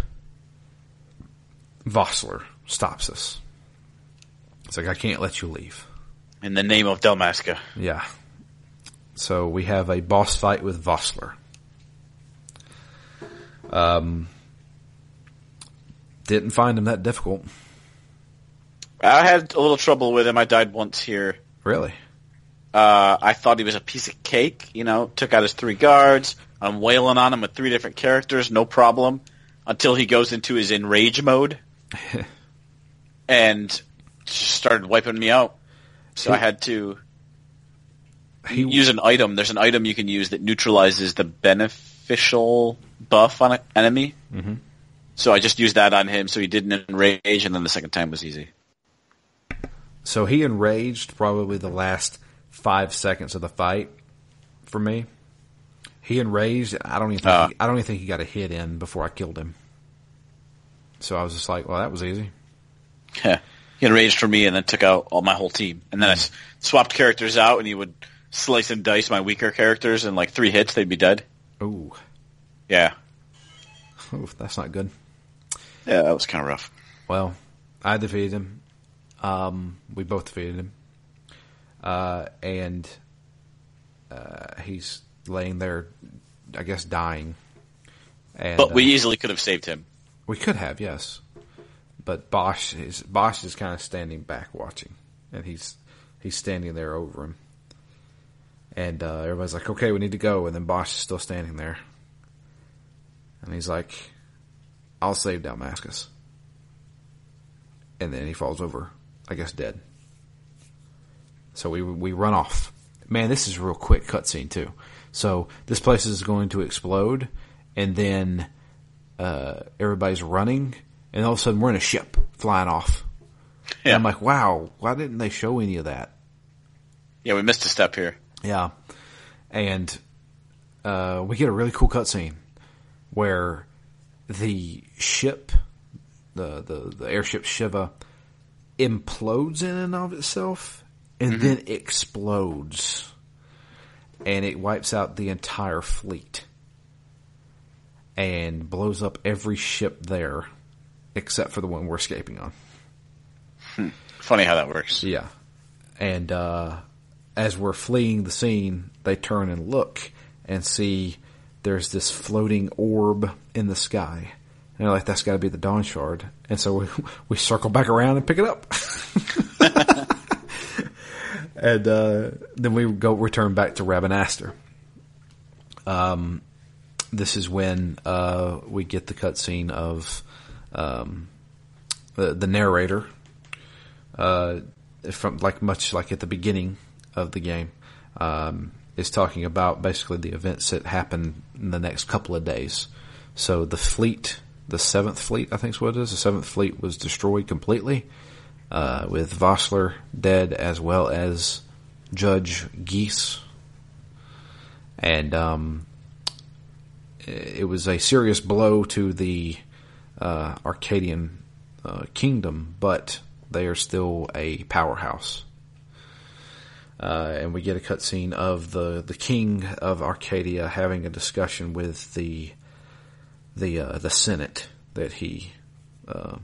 Vossler stops us. It's like I can't let you leave. In the name of Dalmasca. Yeah. So we have a boss fight with Vossler. Um, didn't find him that difficult, I had a little trouble with him. I died once here. really. Uh, I thought he was a piece of cake, you know, took out his three guards. I'm wailing on him with three different characters, no problem, until he goes into his enrage mode and just started wiping me out. So I had to He use an item. There's an item you can use that neutralizes the beneficial buff on an enemy. Mm-hmm. So I just used that on him, so he didn't enrage, and then the second time was easy. So he enraged probably the last five seconds of the fight for me. He enraged. and I don't even think Uh. he, I don't even think he got a hit in before I killed him. So I was just like, well, that was easy. Yeah. He enraged for me and then took out all my whole team. And then I s- swapped characters out and he would slice and dice my weaker characters and like three hits they'd be dead. Ooh, Yeah. Ooh, that's not good. Yeah, that was kind of rough. Well, I defeated him. Um, we both defeated him. Uh, and uh, he's laying there, I guess, dying. And, But we uh, easily could have saved him. We could have, yes. But Basch is Basch is kind of standing back watching, and he's he's standing there over him. And uh, everybody's like, "Okay, we need to go," and then Basch is still standing there, and he's like, "I'll save Dalmasca." And then he falls over, I guess, dead. So we we run off. Man, this is a real quick cutscene too. So this place is going to explode, and then uh, everybody's running, and all of a sudden we're in a ship flying off. And I'm like, wow, why didn't they show any of that? Yeah, we missed a step here. Yeah, and uh, we get a really cool cutscene where the ship, the, the the airship Shiva, implodes in and of itself, and then explodes, and it wipes out the entire fleet, and blows up every ship there, except for the one we're escaping on. Funny how that works. Yeah. And uh, as we're fleeing the scene, they turn and look and see there's this floating orb in the sky. And they're like, that's got to be the Dawn Shard. And so we, we circle back around and pick it up. and uh, then we go return back to Rabanastre. Um, this is when uh, we get the cutscene of um, the, the narrator uh, from like much like at the beginning of the game, um, is talking about basically the events that happen in the next couple of days. So the fleet, the seventh fleet, I think is what it is. The seventh fleet was destroyed completely, uh, with Vossler dead as well as Judge Ghis. And um, it was a serious blow to the uh, Archadian uh, kingdom, but they are still a powerhouse. Uh, and we get a cutscene of the, the king of Archadia having a discussion with the the uh, the Senate that he uh,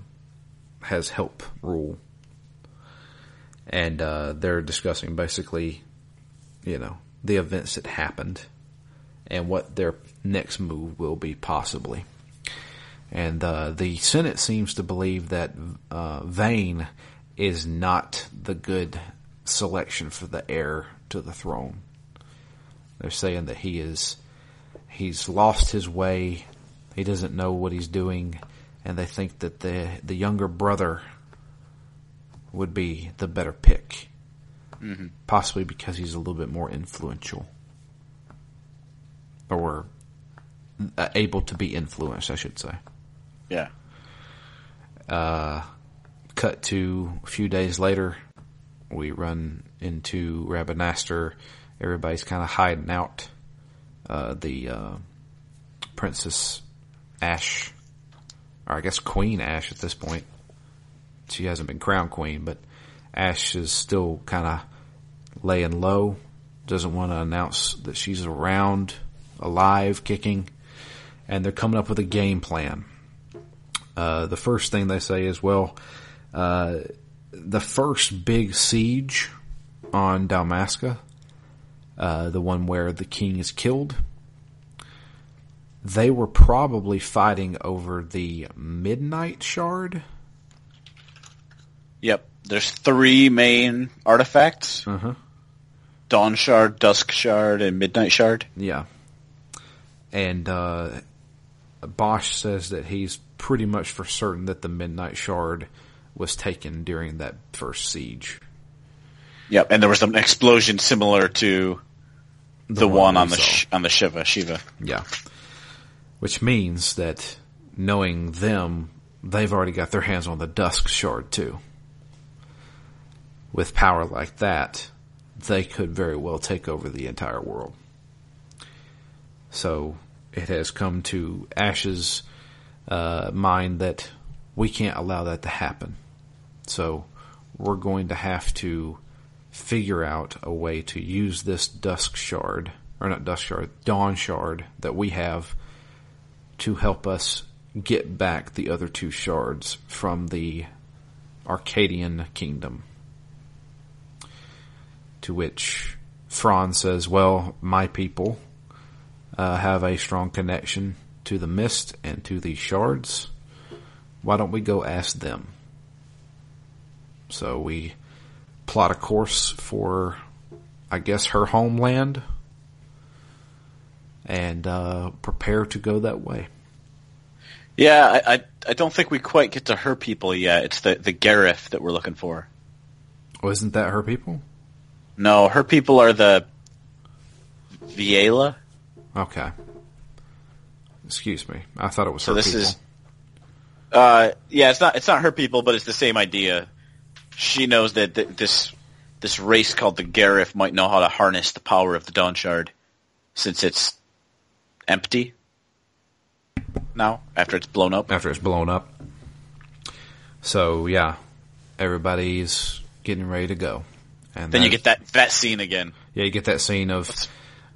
has helped rule, and uh, they're discussing basically, you know, the events that happened and what their next move will be possibly. And uh, the Senate seems to believe that uh, Vayne is not the good selection for the heir to the throne. They're saying that he is he's lost his way. He doesn't know what he's doing, and they think that the the younger brother would be the better pick, mm-hmm. possibly because he's a little bit more influential or uh, able to be influenced, I should say. Yeah. Uh, cut to a few days later, we run into Rabanastre. Everybody's kind of hiding out. Uh, the uh, Princess Ashe, or I guess Queen Ashe at this point. She hasn't been crowned queen, but Ashe is still kind of laying low. Doesn't want to announce that she's around, alive, kicking, and they're coming up with a game plan. Uh, the first thing they say is, well, uh, the first big siege on Dalmasca, uh, the one where the king is killed, they were probably fighting over the Midnight Shard. Yep. There's three main artifacts. Uh-huh. Dawn Shard, Dusk Shard, and Midnight Shard. Yeah. And uh, Basch says that he's pretty much for certain that the Midnight Shard was taken during that first siege. Yep, and there was an explosion similar to the, the one, one on the sh- on the Shiva Shiva. Yeah, which means that knowing them, they've already got their hands on the Dusk Shard too. With power like that, they could very well take over the entire world. So it has come to Ashe's uh, mind that we can't allow that to happen. So we're going to have to figure out a way to use this dusk shard, or not dusk shard, dawn shard that we have to help us get back the other two shards from the Archadian kingdom. To which Fran says, well, my people uh, have a strong connection to the mist and to these shards. Why don't we go ask them? So we plot a course for, I guess, her homeland and uh, prepare to go that way. Yeah, I, I, I don't think we quite get to her people yet. It's the the Garif that we're looking for. Oh, isn't that her people? No, her people are the Viera. Okay. Excuse me. I thought it was so her this people. is. Uh, yeah, it's not it's not her people, but it's the same idea she knows that th- this this race called the Garif might know how to harness the power of the Dawn Shard, since it's empty now after it's blown up. After it's blown up. So yeah, everybody's getting ready to go, and then you get that that scene again. Yeah, you get that scene of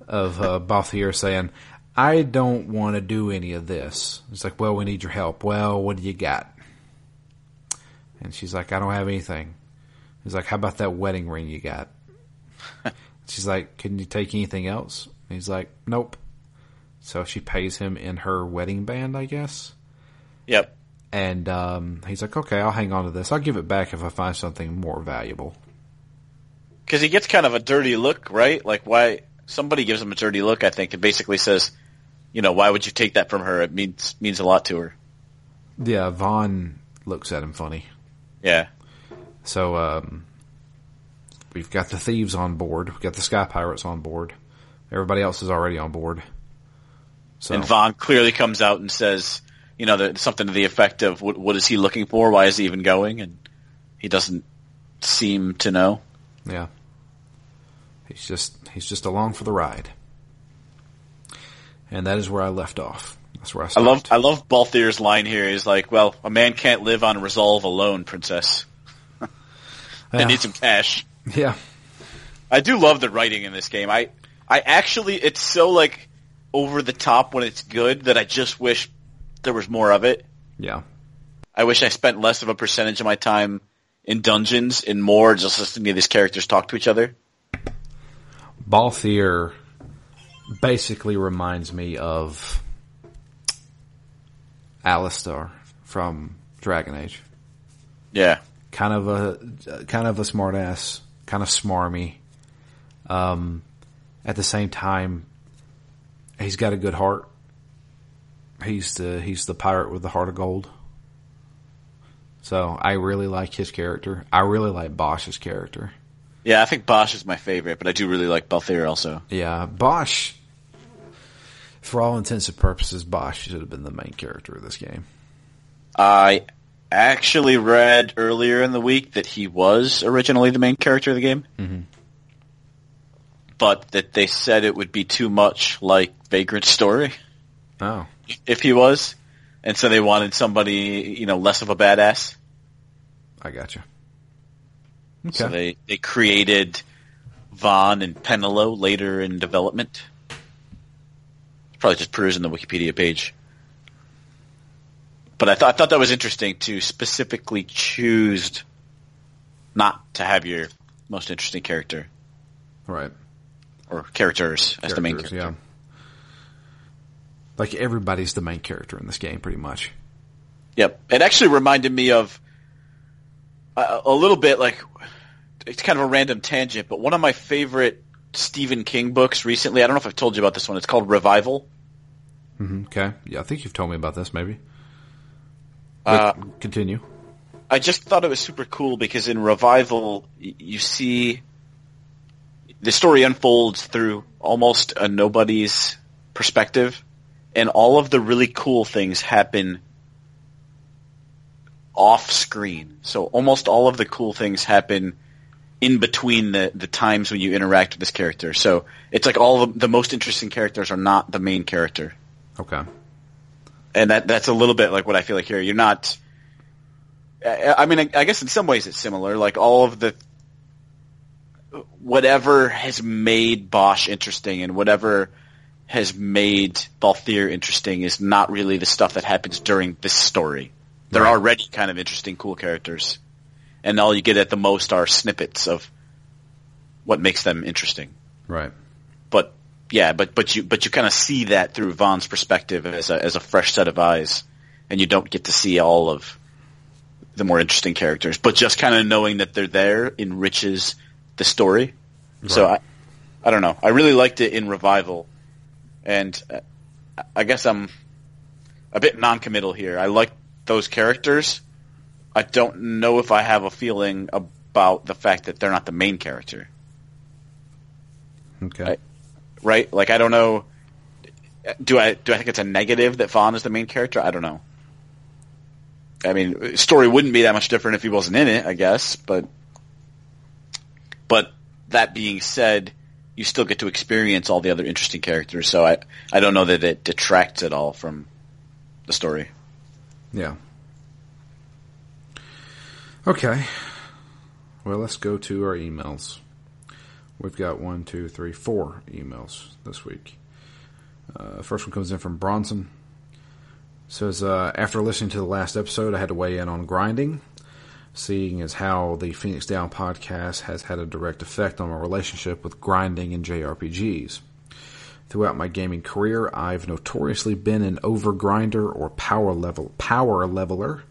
of uh, Balthier saying, "I don't want to do any of this." It's like, "Well, we need your help." Well, what do you got? And she's like, I don't have anything. He's like, how about that wedding ring you got? she's like, can you take anything else? And he's like, nope. So she pays him in her wedding band, I guess. Yep. And um, he's like, okay, I'll hang on to this. I'll give it back if I find something more valuable. Because he gets kind of a dirty look, right? Like, why somebody gives him a dirty look? I think it basically says, you know, why would you take that from her? It means means a lot to her. Yeah, Vaan looks at him funny. Yeah. So um, we've got the thieves on board. We've got the sky pirates on board. Everybody else is already on board. So. And Vaan clearly comes out and says, you know, something to the effect of, what, what is he looking for? Why is he even going? And he doesn't seem to know. Yeah. He's just, he's just along for the ride. And that is where I left off. That's where I I love I love Balthier's line here. He's like, "Well, a man can't live on resolve alone, princess. I Yeah. need some cash." Yeah. I do love the writing in this game. I I actually it's so like over the top when it's good that I just wish there was more of it. Yeah. I wish I spent less of a percentage of my time in dungeons and more just listening to these characters talk to each other. Balthier basically reminds me of Alistair from Dragon Age. Yeah. Kind of a kind of a smartass, kind of smarmy. Um, at the same time, he's got a good heart. He's the he's the pirate with the heart of gold. So I really like his character. I really like Basch's character. Yeah, I think Basch is my favorite, but I do really like Balthier also. Yeah, Basch. For all intents and purposes, Basch should have been the main character of this game. I actually read earlier in the week that he was originally the main character of the game. Mhm. But that they said it would be too much like Vagrant story Oh, if he was. And so they wanted somebody, you know, less of a badass. I gotcha. Okay. So they, they created Vaan and Penelo later in development. Probably just perusing the Wikipedia page. But I thought I thought that was interesting to specifically choose not to have your most interesting character right. or characters as the main character. Yeah. Like everybody's the main character in this game, pretty much. Yep. It actually reminded me of a, a little bit like it's kind of a random tangent, but one of my favorite Stephen King books recently. I don't know if I've told you about this one. It's called Revival. hmm Okay. Yeah, I think you've told me about this, maybe. Uh, continue. I just thought it was super cool because in Revival, you see the story unfolds through almost a nobody's perspective, and all of the really cool things happen off screen. So almost all of the cool things happen in between the, the times when you interact with this character. So it's like all the, the most interesting characters are not the main character Okay. and that that's a little bit like what I feel like here. You're not. I I mean, I I guess in some ways it's similar. Like all of the whatever has made Basch interesting and whatever has made Balthier interesting is not really the stuff that happens during this story. They're Right. already kind of interesting, cool characters, and all you get at the most are snippets of what makes them interesting Right. but yeah, but but you but you kind of see that through Vaan's perspective as a as a fresh set of eyes, and you don't get to see all of the more interesting characters. But just kind of knowing that they're there enriches the story. So I I don't know. I really liked it in Revival, and uh, I guess I'm a bit non-committal here. I like those characters. I don't know if I have a feeling about the fact that they're not the main character. Okay. I- right? Like I don't know. Do I do I think it's a negative that Vaan is the main character? I don't know. I mean, the story wouldn't be that much different if he wasn't in it, I guess. But but that being said, you still get to experience all the other interesting characters. So I I don't know that it detracts at all from the story. Yeah. Okay. Well, let's go to our emails. We've got one, two, three, four emails this week. Uh, first one comes in from Bronson. Says, uh, after listening to the last episode, I had to weigh in on grinding, seeing as how the Phoenix Down podcast has had a direct effect on my relationship with grinding and JRPGs. Throughout my gaming career, I've notoriously been an overgrinder or power level power leveler,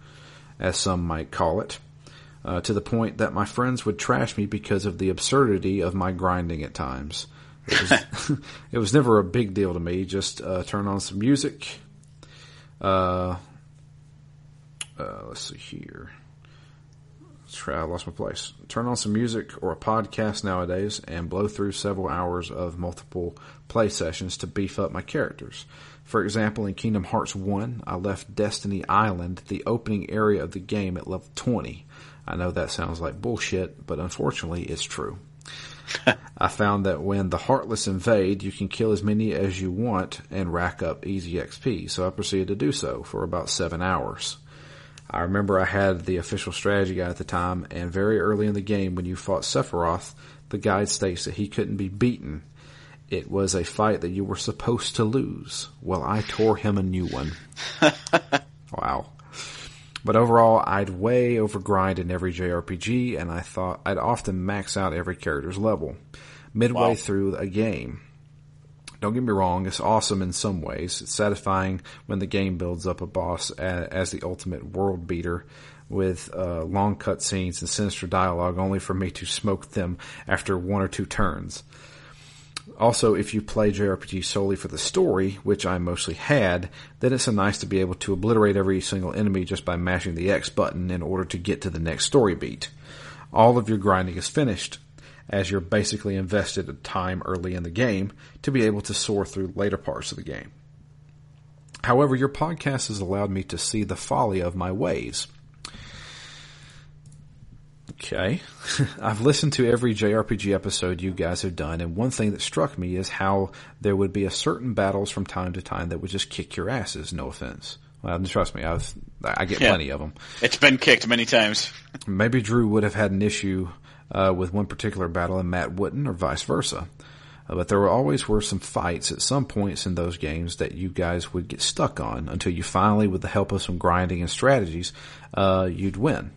as some might call it, uh, to the point that my friends would trash me because of the absurdity of my grinding at times. It was, it was never a big deal to me. Just uh, turn on some music. Uh, uh, let's see here. I lost my place. Turn on some music or a podcast nowadays, and blow through several hours of multiple play sessions to beef up my characters. For example, in Kingdom Hearts 1, I left Destiny Island, the opening area of the game, at level 20. I know that sounds like bullshit, but unfortunately, it's true. I found that when the Heartless invade, you can kill as many as you want and rack up easy XP, so I proceeded to do so for about seven hours. I remember I had the official strategy guide at the time, and very early in the game when you fought Sephiroth, the guide states that he couldn't be beaten. It was a fight that you were supposed to lose. Well, I tore him a new one. wow. But overall, I'd way over grind in every JRPG, and I thought I'd often max out every character's level. Midway Wow. through a game, don't get me wrong, it's awesome in some ways. It's satisfying when the game builds up a boss as, the ultimate world beater with uh, long cutscenes and sinister dialogue only for me to smoke them after one or two turns. Also, if you play JRPG solely for the story, which I mostly had, then it's nice to be able to obliterate every single enemy just by mashing the X button in order to get to the next story beat. All of your grinding is finished, as you're basically invested a time early in the game to be able to soar through later parts of the game. However, your podcast has allowed me to see the folly of my ways. Okay. I've listened to every JRPG episode you guys have done, and one thing that struck me is how there would be a certain battles from time to time that would just kick your asses, no offense. Well, trust me, I've, I get Yeah. plenty of them. It's been kicked many times. Maybe Drew would have had an issue uh, with one particular battle and Matt wouldn't, or vice versa. Uh, but there were always were some fights at some points in those games that you guys would get stuck on until you finally, with the help of some grinding and strategies, uh, you'd win.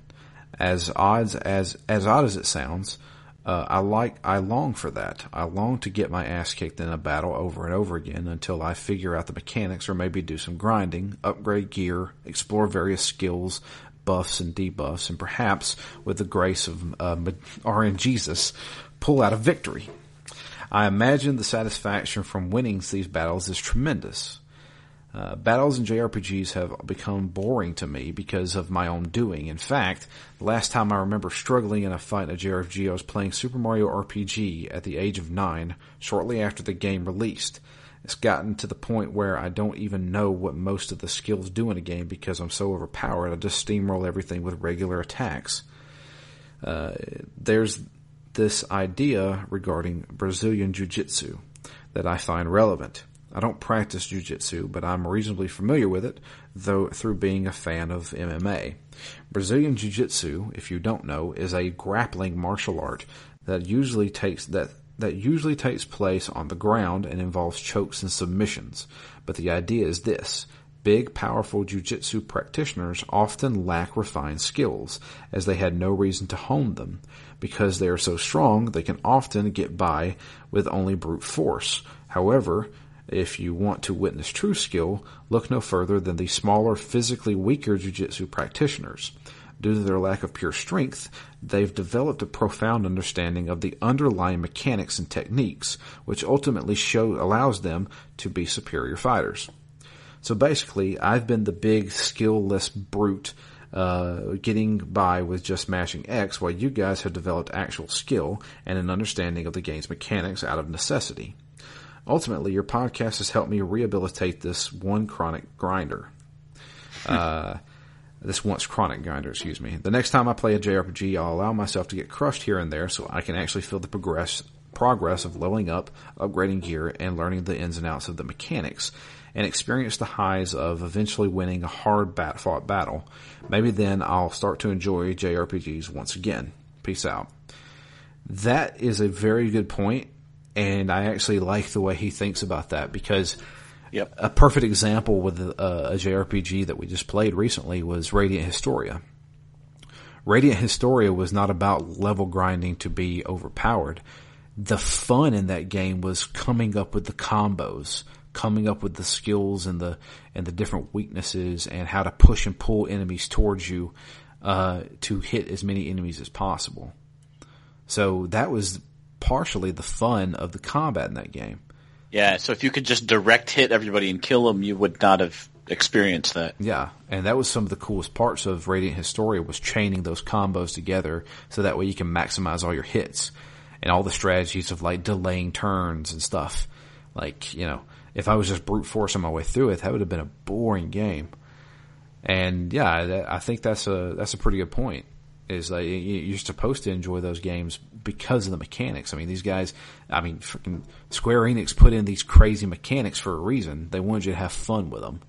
As odds as as odd as it sounds, uh, I like I long for that. I long to get my ass kicked in a battle over and over again until I figure out the mechanics or maybe do some grinding, upgrade gear, explore various skills, buffs and debuffs, and perhaps with the grace of uh, RN Jesus, pull out a victory. I imagine the satisfaction from winning these battles is tremendous. Uh, battles in JRPGs have become boring to me because of my own doing. In fact, the last time I remember struggling in a fight in a JRPG, I was playing Super Mario RPG at the age of nine, shortly after the game released. It's gotten to the point where I don't even know what most of the skills do in a game because I'm so overpowered. I just steamroll everything with regular attacks. Uh, there's this idea regarding Brazilian Jiu Jitsu that I find relevant. I don't practice jiu-jitsu, but I'm reasonably familiar with it, though through being a fan of MMA. Brazilian jiu-jitsu, if you don't know, is a grappling martial art that usually takes that that usually takes place on the ground and involves chokes and submissions. But the idea is this. Big, powerful jiu-jitsu practitioners often lack refined skills, as they had no reason to hone them. Because they are so strong, they can often get by with only brute force. However, if you want to witness true skill, look no further than the smaller, physically weaker jiu-jitsu practitioners. Due to their lack of pure strength, they've developed a profound understanding of the underlying mechanics and techniques, which ultimately show allows them to be superior fighters. So basically, I've been the big, skill-less brute, uh, getting by with just mashing X, while you guys have developed actual skill and an understanding of the game's mechanics out of necessity. Ultimately, your podcast has helped me rehabilitate this one chronic grinder. Uh, this once chronic grinder, excuse me. The next time I play a JRPG, I'll allow myself to get crushed here and there so I can actually feel the progress, progress of leveling up, upgrading gear, and learning the ins and outs of the mechanics, and experience the highs of eventually winning a hard bat fought battle. Maybe then I'll start to enjoy JRPGs once again. Peace out. That is a very good point, and I actually like the way he thinks about that because Yep. a perfect example with a, a JRPG that we just played recently was Radiant Historia. Radiant Historia was not about level grinding to be overpowered. The fun in that game was coming up with the combos, coming up with the skills and the and the different weaknesses and how to push and pull enemies towards you uh, to hit as many enemies as possible. So that was partially the fun of the combat in that game. Yeah, so if you could just direct hit everybody and kill them, you would not have experienced that. Yeah, and that was some of the coolest parts of Radiant Historia was chaining those combos together so that way you can maximize all your hits and all the strategies of like delaying turns and stuff. Like, you know, if I was just brute forcing my way through it, that would have been a boring game. And yeah, I think that's a that's a pretty good point. Is like you're supposed to enjoy those games because of the mechanics. I mean, these guys, I mean, freaking Square Enix put in these crazy mechanics for a reason. They wanted you to have fun with them.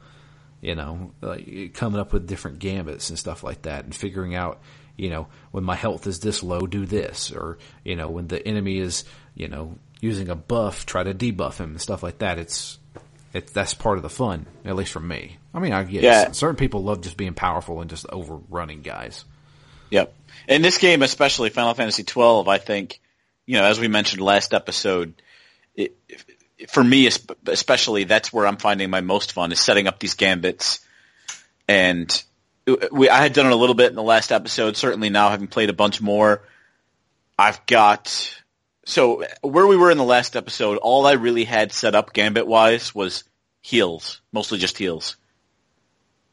You know, like coming up with different gambits and stuff like that, and figuring out, you know, when my health is this low, do this, or you know, when the enemy is, you know, using a buff, try to debuff him and stuff like that. It's it, that's part of the fun, at least for me. I mean, I get Yeah. certain people love just being powerful and just overrunning guys. Yep. In this game, especially Final Fantasy twelve, I think, you know, as we mentioned last episode, it, for me, especially, that's where I'm finding my most fun is setting up these gambits. And we, I had done it a little bit in the last episode. Certainly now, having played a bunch more, I've got. So where we were in the last episode, all I really had set up gambit wise was heals, mostly just heals.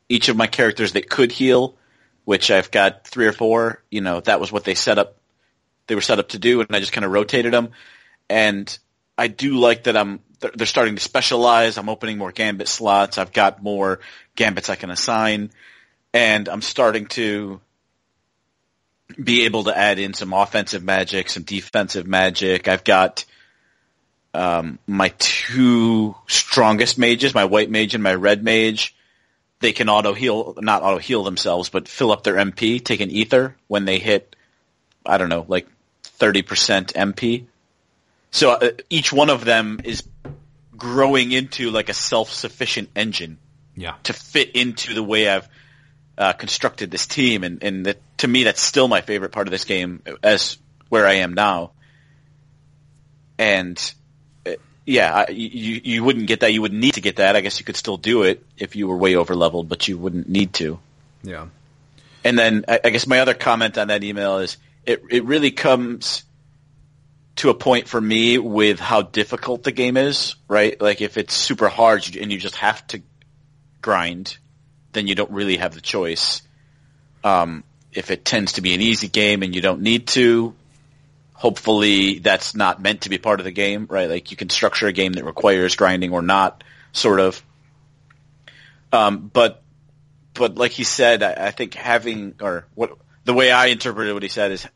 Each of my characters that could heal which I've got three or four. You know, that was what they set up. They were set up to do, and I just kind of rotated them. And I do like that I'm. They're starting to specialize. I'm opening more gambit slots. I've got more gambits I can assign, and I'm starting to be able to add in some offensive magic, some defensive magic. I've got um, my two strongest mages, my white mage and my red mage they can auto heal, not auto heal themselves, but fill up their MP, take an ether when they hit, I don't know, like 30% MP. So uh, each one of them is growing into like a self-sufficient engine Yeah. to fit into the way I've uh, constructed this team, and and that, to me that's still my favorite part of this game as where I am now. And yeah, you you wouldn't get that. You would need to get that. I guess you could still do it if you were way over leveled, but you wouldn't need to. Yeah. And then I, I guess my other comment on that email is it it really comes to a point for me with how difficult the game is, right? Like if it's super hard and you just have to grind, then you don't really have the choice. Um, if it tends to be an easy game and you don't need to, hopefully that's not meant to be part of the game, right? Like you can structure a game that requires grinding or not, sort of. Um, but but like he said, I, I think having or what the way I interpreted what he said is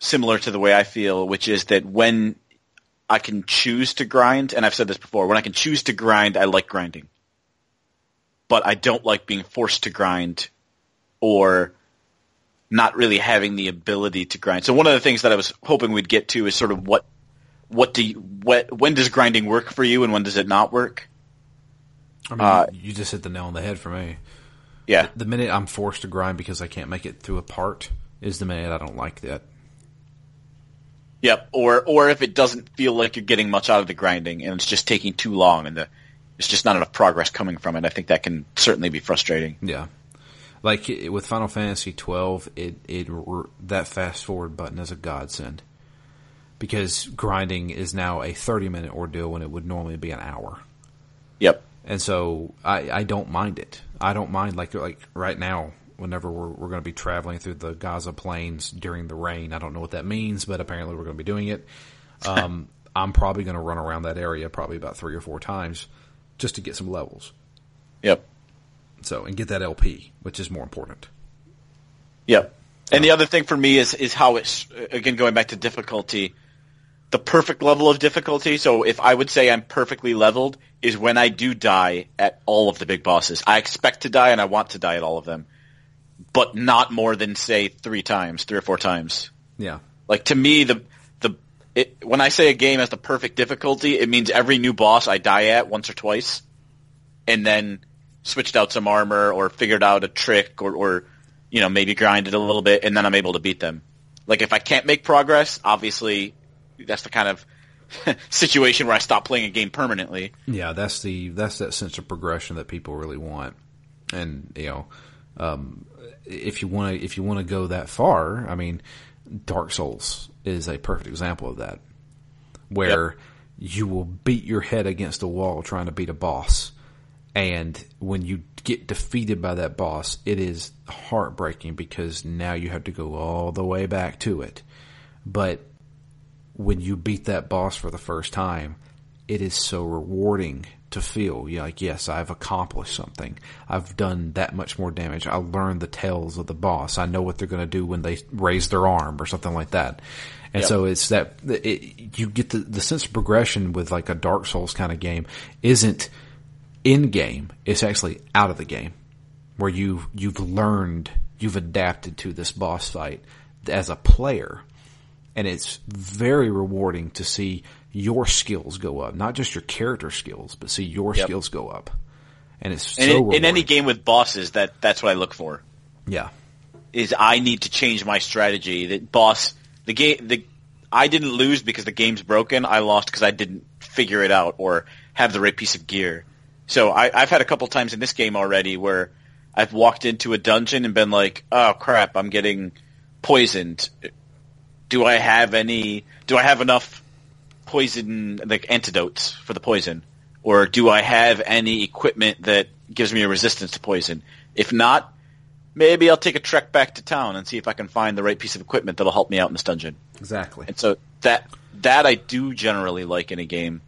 similar to the way I feel, which is that when I can choose to grind, and I've said this before, when I can choose to grind, I like grinding. But I don't like being forced to grind or not really having the ability to grind. So one of the things that I was hoping we'd get to is sort of what what do you, what when does grinding work for you and when does it not work? I mean, Uh, you just hit the nail on the head for me. Yeah. The minute I'm forced to grind because I can't make it through a part is the minute I don't like that. Yep. Or or if it doesn't feel like you're getting much out of the grinding and it's just taking too long and the it's just not enough progress coming from it, I think that can certainly be frustrating. Yeah. Like it- with Final Fantasy 12, it it that fast forward button is a godsend because grinding is now a 30 minute ordeal when it would normally be an hour. Yep. And so I, I don't mind it. I don't mind like like right now whenever we're we're going to be traveling through the Giza plains during the rain. I don't know what that means, but apparently we're going to be doing it. Um, I'm probably going to run around that area probably about three or four times just to get some levels. Yep. So and get that LP, which is more important. Yep. And the other thing for me is is how it's again going back to difficulty, the perfect level of difficulty. So if I would say I'm perfectly leveled is when I do die at all of the big bosses. I expect to die and I want to die at all of them, but not more than say three times, three or four times. Yeah. Like to me, the the it, when I say a game has the perfect difficulty, it means every new boss I die at once or twice, and then switched out some armor or figured out a trick or, or you know maybe grinded a little bit, and then I'm able to beat them. Like if I can't make progress, obviously that's the kind of situation where I stop playing a game permanently. Yeah, that's the that's that sense of progression that people really want, and you know, um, if you want to if you want to go that far, I mean, Dark Souls is a perfect example of that, where you will beat your head against a wall trying to beat a boss, and when you get defeated by that boss, it is heartbreaking because now you have to go all the way back to it, but when you beat that boss for the first time, it is so rewarding to feel you like, yes, I've accomplished something. I've done that much more damage. I learned the tales of the boss. I know what they're going to do when they raise their arm or something like that. And Yep. so it's that it, you get the, the sense of progression with like a Dark Souls kind of game isn't in game. It's actually out of the game where you you've learned, you've adapted to this boss fight as a player, and it's very rewarding to see your skills go up, not just your character skills, but see your Yep. skills go up, and it's And so in, in any game with bosses, that that's what I look for. yeah, Is I need to change my strategy. That boss, the game, the I didn't lose because the game's broken. I lost because I didn't figure it out or have the right piece of gear. So I, I've had a couple times in this game already where I've walked into a dungeon and been like, "Oh crap, I'm getting poisoned. Do I have any? Do I have enough poison like antidotes for the poison, or do I have any equipment that gives me a resistance to poison? If not, maybe I'll take a trek back to town and see if I can find the right piece of equipment that'll help me out in this dungeon. exactly. And so that that I do generally like in a game,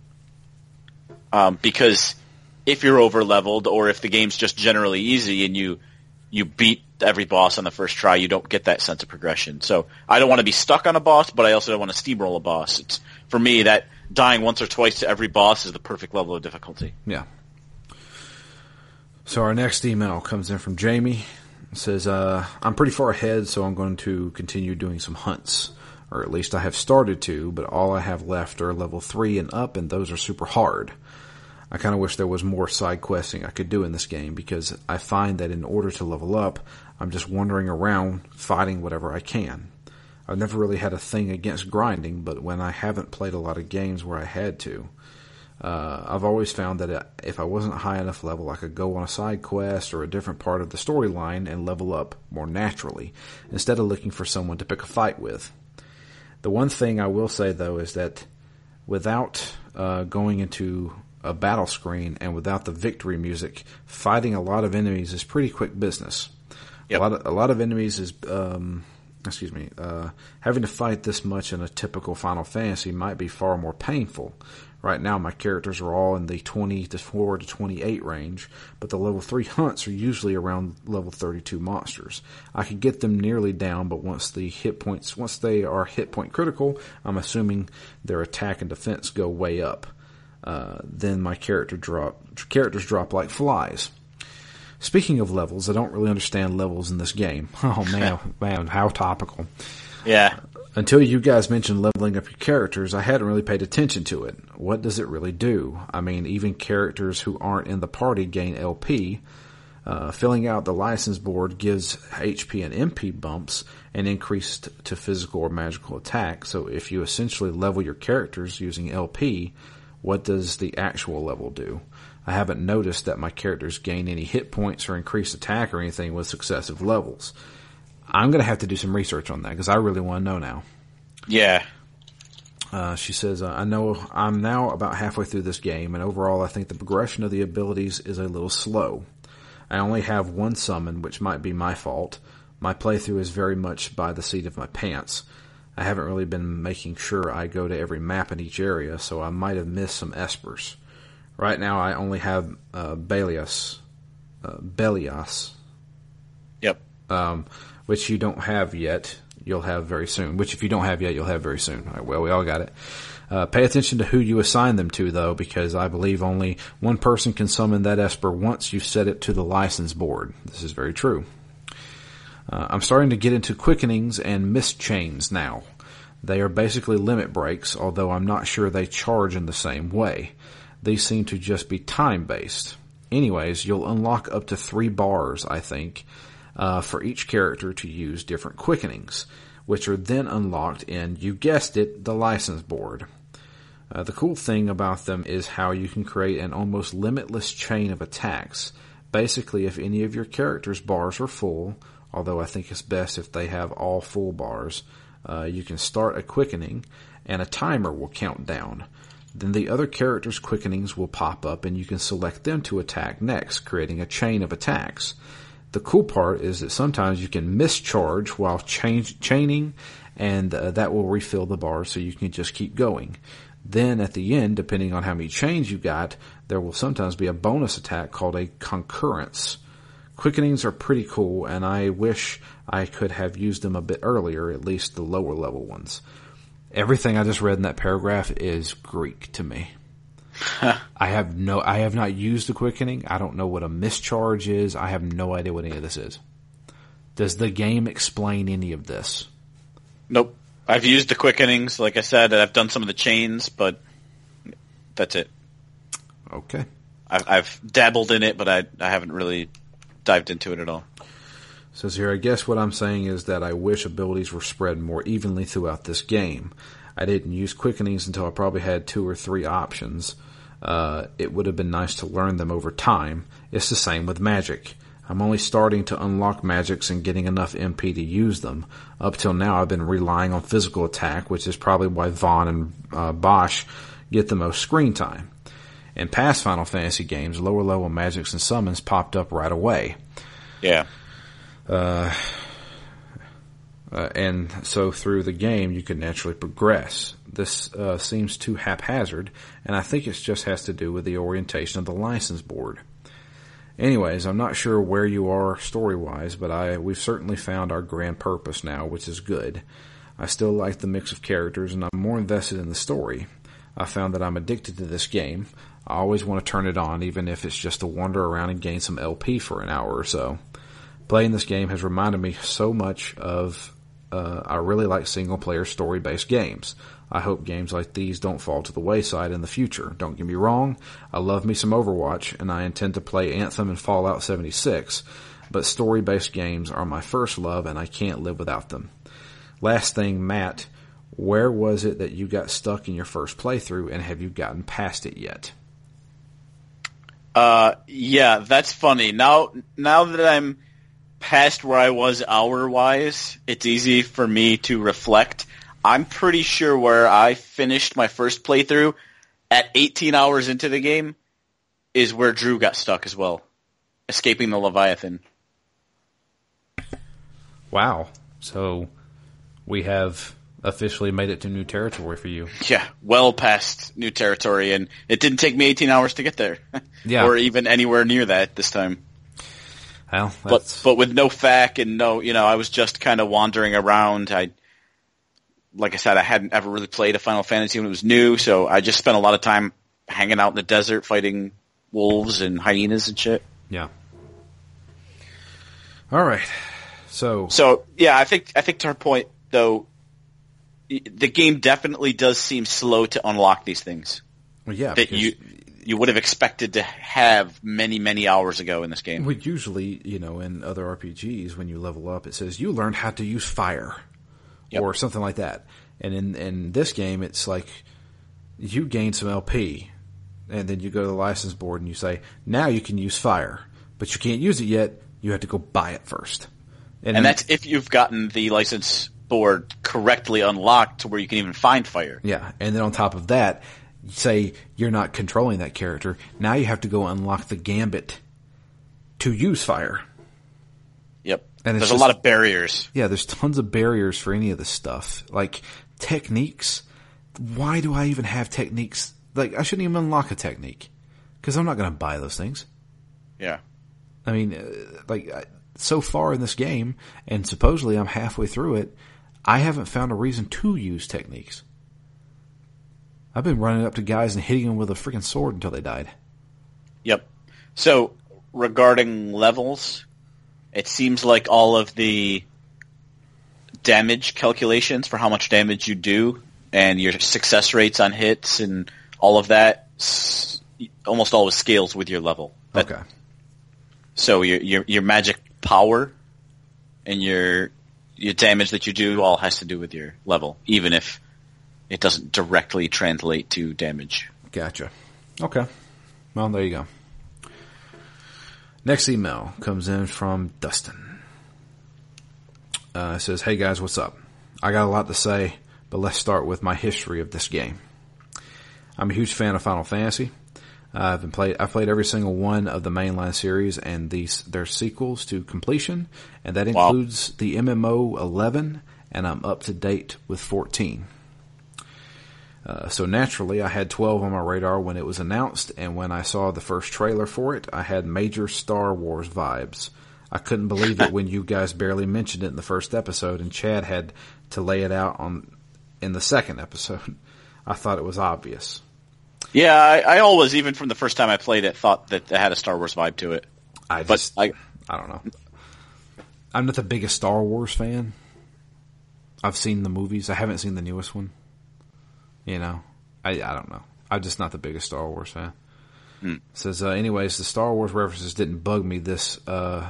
um, because if you're over leveled or if the game's just generally easy and you you beat every boss on the first try, you don't get that sense of progression. So I don't want to be stuck on a boss, but I also don't want to steamroll a boss. It's for me that dying once or twice to every boss is the perfect level of difficulty. Yeah. So our next email comes in from Jamie. It says, uh, I'm pretty far ahead, so I'm going to continue doing some hunts. Or at least I have started to, but all I have left are level 3 and up, and those are super hard. I kind of wish there was more side questing I could do in this game because I find that in order to level up, I'm just wandering around fighting whatever I can. I've never really had a thing against grinding, but when I haven't played a lot of games where I had to, uh, I've always found that if I wasn't high enough level, I could go on a side quest or a different part of the storyline and level up more naturally, instead of looking for someone to pick a fight with. The one thing I will say though is that without uh, going into a battle screen and without the victory music, fighting a lot of enemies is pretty quick business. Yep. A lot of a lot of enemies is um, excuse me uh, having to fight this much in a typical Final Fantasy might be far more painful. Right now, my characters are all in the 20 to 4 to 28 range, but the level 3 hunts are usually around level 32 monsters. I could get them nearly down, but once the hit points, once they are hit point critical, I'm assuming their attack and defense go way up. Uh, then my character drop, characters drop like flies. Speaking of levels, I don't really understand levels in this game. Oh man, man, how topical. Yeah. Until you guys mentioned leveling up your characters, I hadn't really paid attention to it. What does it really do? I mean, even characters who aren't in the party gain LP. Uh, filling out the license board gives HP and MP bumps and increased to physical or magical attack. So if you essentially level your characters using LP, what does the actual level do? I haven't noticed that my characters gain any hit points or increased attack or anything with successive levels. I'm going to have to do some research on that because I really want to know now. Yeah. Uh, she says, I know I'm now about halfway through this game, and overall, I think the progression of the abilities is a little slow. I only have one summon, which might be my fault. My playthrough is very much by the seat of my pants. I haven't really been making sure I go to every map in each area, so I might have missed some espers. Right now, I only have uh, Belias, uh, Belias, Yep. um, which you don't have yet. You'll have very soon. Which, if you don't have yet, you'll have very soon. All right, well, we all got it. Uh, pay attention to who you assign them to, though, because I believe only one person can summon that Esper once you set it to the license board. This is very true. Uh, I'm starting to get into quickenings and mist chains now. They are basically limit breaks, although I'm not sure they charge in the same way. These seem to just be time based. Anyways, you'll unlock up to three bars, I think, uh, for each character to use different quickenings, which are then unlocked in, you guessed it, the license board. Uh, the cool thing about them is how you can create an almost limitless chain of attacks. Basically, if any of your characters' bars are full, although I think it's best if they have all full bars, uh, you can start a quickening and a timer will count down. Then the other characters' quickenings will pop up and you can select them to attack next, creating a chain of attacks. The cool part is that sometimes you can mischarge while change, chaining and uh, that will refill the bar so you can just keep going. Then at the end, depending on how many chains you got, there will sometimes be a bonus attack called a concurrence. Quickenings are pretty cool, and I wish I could have used them a bit earlier, at least the lower level ones. Everything I just read in that paragraph is Greek to me. I have no, I have not used a quickening. I don't know what a mischarge is. I have no idea what any of this is. Does the game explain any of this? Nope. I've used the quickenings, like I said. I've done some of the chains, but that's it. Okay. I've, I've dabbled in it, but I I haven't really dived into it at all. Says here, I guess what I'm saying is that I wish abilities were spread more evenly throughout this game. I didn't use quickenings until I probably had two or three options. Uh, it would have been nice to learn them over time. It's the same with magic. I'm only starting to unlock magics and getting enough MP to use them. Up till now, I've been relying on physical attack, which is probably why Vaan and uh, Basch get the most screen time. In past Final Fantasy games, lower level magics and summons popped up right away. Yeah. Uh, uh, and so through the game, you can naturally progress. This uh, seems too haphazard, and I think it just has to do with the orientation of the license board. Anyways, I'm not sure where you are story wise, but I we've certainly found our grand purpose now, which is good. I still like the mix of characters, and I'm more invested in the story. I found that I'm addicted to this game. I always want to turn it on, even if it's just to wander around and gain some LP for an hour or so. Playing this game has reminded me so much of uh, I really like single player story based games. I hope games like these don't fall to the wayside in the future. Don't get me wrong, I love me some Overwatch and I intend to play Anthem and Fallout 76, but story based games are my first love and I can't live without them. Last thing, Matt, where was it that you got stuck in your first playthrough and have you gotten past it yet? Uh, yeah, that's funny. Now, now that I'm past where I was hour wise, it's easy for me to reflect. I'm pretty sure where I finished my first playthrough at 18 hours into the game is where Drew got stuck as well, escaping the Leviathan. Wow. So we have officially made it to new territory for you. Yeah, well past new territory, and it didn't take me 18 hours to get there. Yeah. or even anywhere near that this time. Well, But that's, but with no FAQ and no, you know, I was just kind of wandering around. I, like I said, I hadn't ever really played a Final Fantasy when it was new, so I just spent a lot of time hanging out in the desert fighting wolves and hyenas and shit. yeah. All right. So, So yeah, I think I think to her point though, the game definitely does seem slow to unlock these things well, yeah, that you you would have expected to have many many hours ago in this game. we usually, you know, in other RPGs, when you level up, it says you learned how to use fire Yep. or something like that. And in in this game, it's like you gain some LP, and then you go to the license board and you say, now you can use fire, but you can't use it yet. You have to go buy it first. And then- that's if you've gotten the license board correctly unlocked to where you can even find fire. Yeah, and then on top of that, say you're not controlling that character. Now you have to go unlock the gambit to use fire. Yep. And There's just- a lot of barriers. Yeah, there's tons of barriers for any of this stuff. Like techniques. Why do I even have techniques? Like I shouldn't even unlock a technique because I'm not going to buy those things. Yeah. I mean, uh, like so far in this game, and supposedly I'm halfway through it, I haven't found a reason to use techniques. I've been running up to guys and hitting them with a freaking sword until they died. Yep. So regarding levels, it seems like all of the damage calculations for how much damage you do and your success rates on hits and all of that almost always scales with your level. Okay. So your your your magic power and your your damage that you do all has to do with your level, even if it doesn't directly translate to damage. Gotcha. Okay. Well, there you go. Next email comes in from Dustin. Uh, it says, Hey guys, what's up? I got a lot to say, but let's start with my history of this game. I'm a huge fan of Final Fantasy. Uh, I've been played. I've played every single one of the mainline series and these their sequels to completion, and that Wow. includes the MMO 11, and I'm up to date with 14. Uh, so naturally, I had 12 on my radar when it was announced, and when I saw the first trailer for it, I had major Star Wars vibes. I couldn't believe it when you guys barely mentioned it in the first episode, and Chad had to lay it out on in the second episode. I thought it was obvious. Yeah, I, I always, even from the first time I played it, thought that it had a Star Wars vibe to it. I But I, I don't know. I'm not the biggest Star Wars fan. I've seen the movies. I haven't seen the newest one. You know, I I don't know. I'm just not the biggest Star Wars fan. Says, uh, anyways, the Star Wars references didn't bug me. This uh,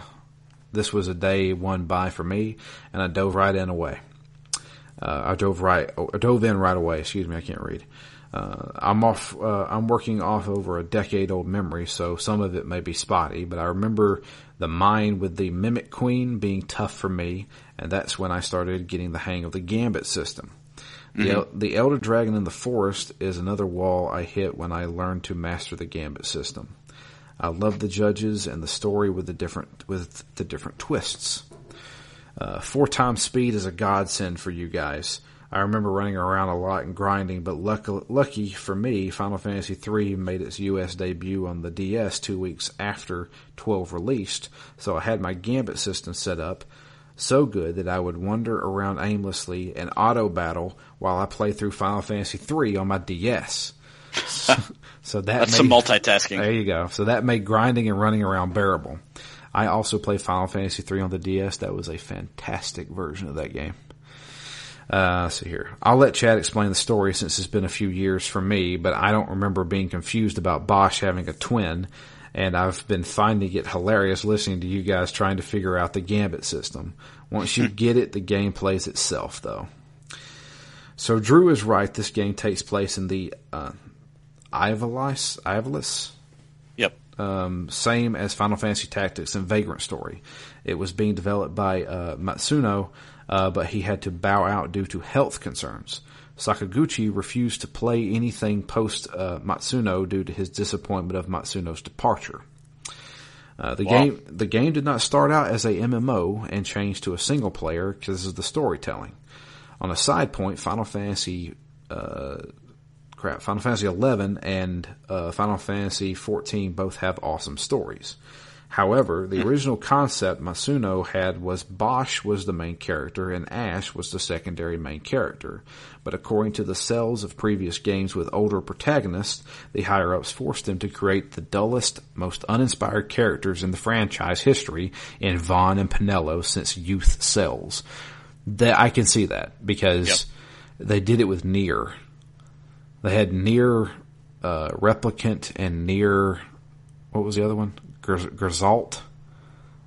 this was a day one by for me, and I dove right in away. Uh, I dove right, I dove in right away. Excuse me, I can't read. Uh, I'm off. Uh, I'm working off over a decade old memory, so some of it may be spotty. But I remember the mine with the Mimic Queen being tough for me, and that's when I started getting the hang of the Gambit system. The, El- the Elder Dragon in the Forest is another wall I hit when I learned to master the Gambit system. I love the judges and the story with the different with the different twists. Uh, four times speed is a godsend for you guys. I remember running around a lot and grinding, but lucky, lucky for me, Final Fantasy III made its US debut on the DS two weeks after 12 released, so I had my Gambit system set up so good that I would wander around aimlessly and auto battle while I play through Final Fantasy III on my DS. so, so that that's some multitasking. there you go. So that made grinding and running around bearable. I also played Final Fantasy III on the DS. That was a fantastic version of that game. Uh, so here, I'll let Chad explain the story since it's been a few years for me, but I don't remember being confused about Basch having a twin, and I've been finding it hilarious listening to you guys trying to figure out the Gambit system. Once you get it, the game plays itself, though. So Drew is right. This game takes place in the uh, Ivalice, Ivalice Yep. um, same as Final Fantasy Tactics and Vagrant Story. It was being developed by uh, Matsuno, uh, but he had to bow out due to health concerns. Sakaguchi refused to play anything post uh, Matsuno due to his disappointment of Matsuno's departure. Uh, the Wow. game the game did not start out as a MMO and changed to a single player because of the storytelling. On a side point, Final Fantasy uh, crap, Final Fantasy 11 and uh, Final Fantasy 14 both have awesome stories. However, the original concept Matsuno had was Basch was the main character and Ashe was the secondary main character. But according to the cells of previous games with older protagonists, the higher ups forced them to create the dullest, most uninspired characters in the franchise history in Vaan and Penelo since youth cells. That I can see that because Yep. they did it with NieR. They had NieR uh, replicant and NieR what was the other one? Gers-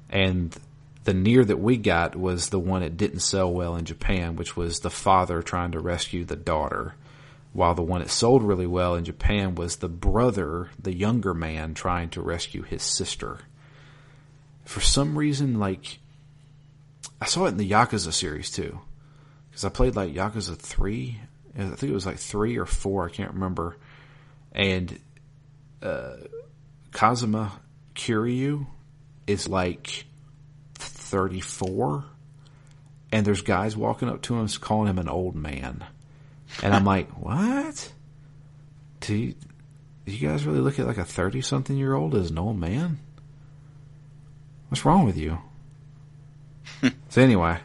and the NieR that we got was the one that didn't sell well in Japan, which was the father trying to rescue the daughter, while the one that sold really well in Japan was the brother, the younger man, trying to rescue his sister. For some reason, like I saw it in the Yakuza series too, because I played like Yakuza three. I think it was like three or four. I can't remember. And uh, Kazuma Kiryu is like thirty four, and there's guys walking up to him calling him an old man, and I'm like, what? Do you, do you guys really look at like a thirty something year old as an old man? What's wrong with you? so anyway,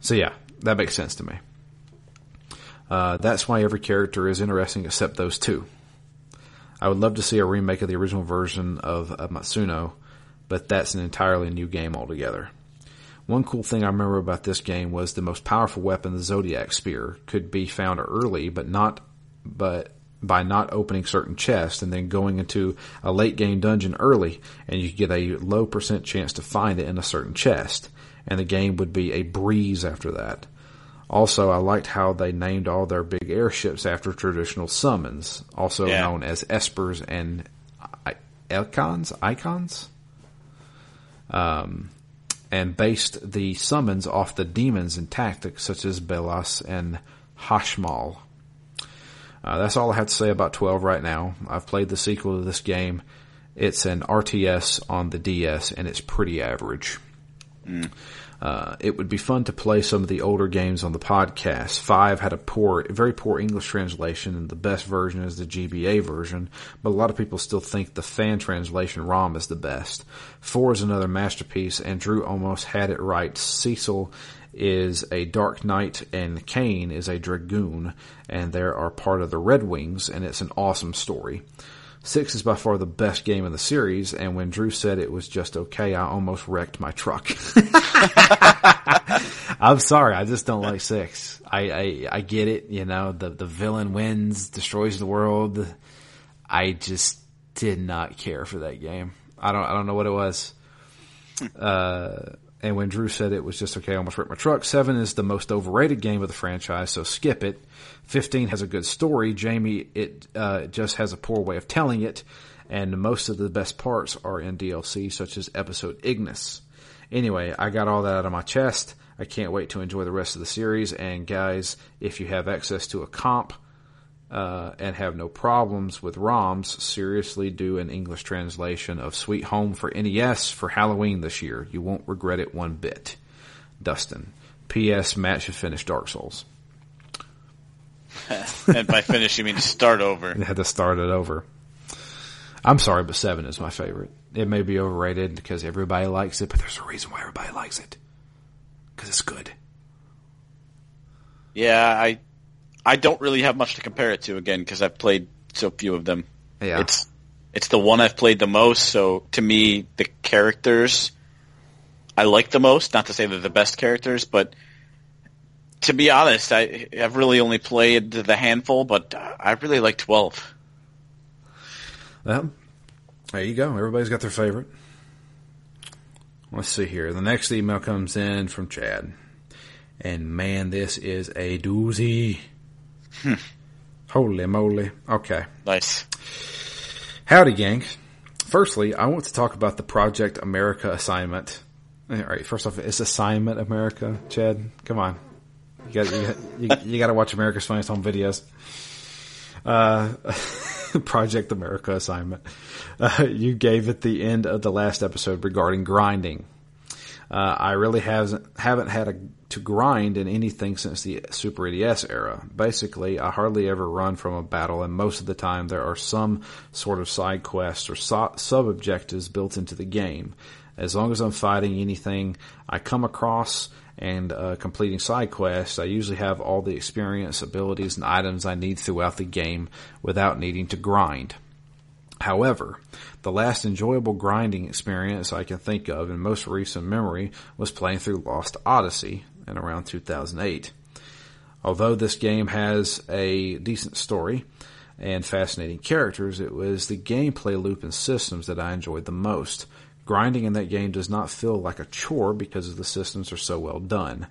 so yeah, that makes sense to me. Uh, that's why every character is interesting except those two. I would love to see a remake of the original version of, of Matsuno, but that's an entirely new game altogether. One cool thing I remember about this game was the most powerful weapon, the Zodiac Spear, could be found early, but not, but by not opening certain chests and then going into a late game dungeon early, and you get a low percent chance to find it in a certain chest, and the game would be a breeze after that. Also, I liked how they named all their big airships after traditional summons, also Yeah. known as espers and icons. Icons, um, and based the summons off the demons in tactics such as Belias and Hashmal. Uh, that's all I have to say about 12 right now. I've played the sequel to this game. It's an RTS on the DS and it's pretty average. Uh, it would be fun to play some of the older games on the podcast. Five had a poor, very poor English translation, and the best version is the GBA version. But a lot of people still think the fan translation ROM is the best. Four is another masterpiece, and Drew almost had it right. Cecil is a Dark Knight and Kain is a Dragoon, and they are part of the Red Wings, and it's an awesome story. Six is by far the best game in the series, and when Drew said it was just okay, I almost wrecked my truck. I'm sorry, I just don't like six. I, I, I get it, you know, the, the villain wins, destroys the world. I just did not care for that game. I don't, I don't know what it was. Uh, and when Drew said it was just okay, I almost wrecked my truck. Seven is the most overrated game of the franchise, so skip it. 15 has a good story. Jamie, it uh, just has a poor way of telling it, and most of the best parts are in DLC, such as episode Ignis. Anyway, I got all that out of my chest. I can't wait to enjoy the rest of the series. And guys, if you have access to a comp uh, and have no problems with ROMs, seriously do an English translation of Sweet Home for NES for Halloween this year. You won't regret it one bit. Dustin. P.S. Matt should finish Dark Souls. and by finish, you mean start over. You had to start it over. I'm sorry, but seven is my favorite. It may be overrated because everybody likes it, but there's a reason why everybody likes it. Because it's good. Yeah, I I don't really have much to compare it to again because I've played so few of them. Yeah. It's it's the one I've played the most, so to me the characters I like the most, not to say they're the best characters, but to be honest, I I've really only played the handful, but I really like 12. Well, there you go. Everybody's got their favorite. Let's see here. The next email comes in from Chad. And man, this is a doozy. Holy moly. Okay. Nice. Howdy, gang. Firstly, I want to talk about the Project America assignment. All right, first off, it's Assignment America, Chad. Come on. You got, you, got, you, you got to watch America's Funniest Home Videos. Uh, Project America assignment. Uh, you gave at the end of the last episode regarding grinding. Uh, I really hasn't haven't had a, to grind in anything since the Super NES era. Basically, I hardly ever run from a battle, and most of the time there are some sort of side quests or so, sub objectives built into the game. As long as I'm fighting anything I come across and uh, completing side quests, I usually have all the experience, abilities, and items I need throughout the game without needing to grind. However, the last enjoyable grinding experience I can think of in most recent memory was playing through Lost Odyssey in around 2008. Although this game has a decent story and fascinating characters, it was the gameplay loop and systems that I enjoyed the most. Grinding in that game does not feel like a chore because the systems are so well done.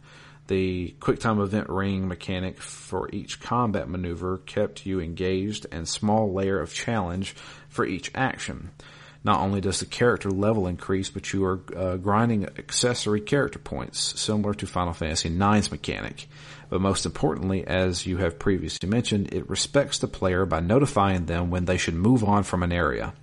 The QuickTime event ring mechanic for each combat maneuver kept you engaged and small layer of challenge for each action. Not only does the character level increase, but you are uh, grinding accessory character points, similar to Final Fantasy IX's mechanic. But most importantly, as you have previously mentioned, it respects the player by notifying them when they should move on from an area.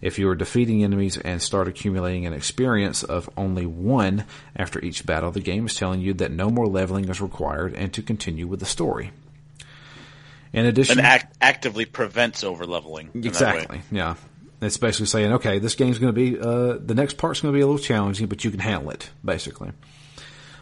If you are defeating enemies and start accumulating an experience of only one after each battle, the game is telling you that no more leveling is required and to continue with the story. In addition, and act- actively prevents overleveling. Exactly. Yeah. It's basically saying, okay, this game's going to be uh, the next part's going to be a little challenging, but you can handle it. Basically.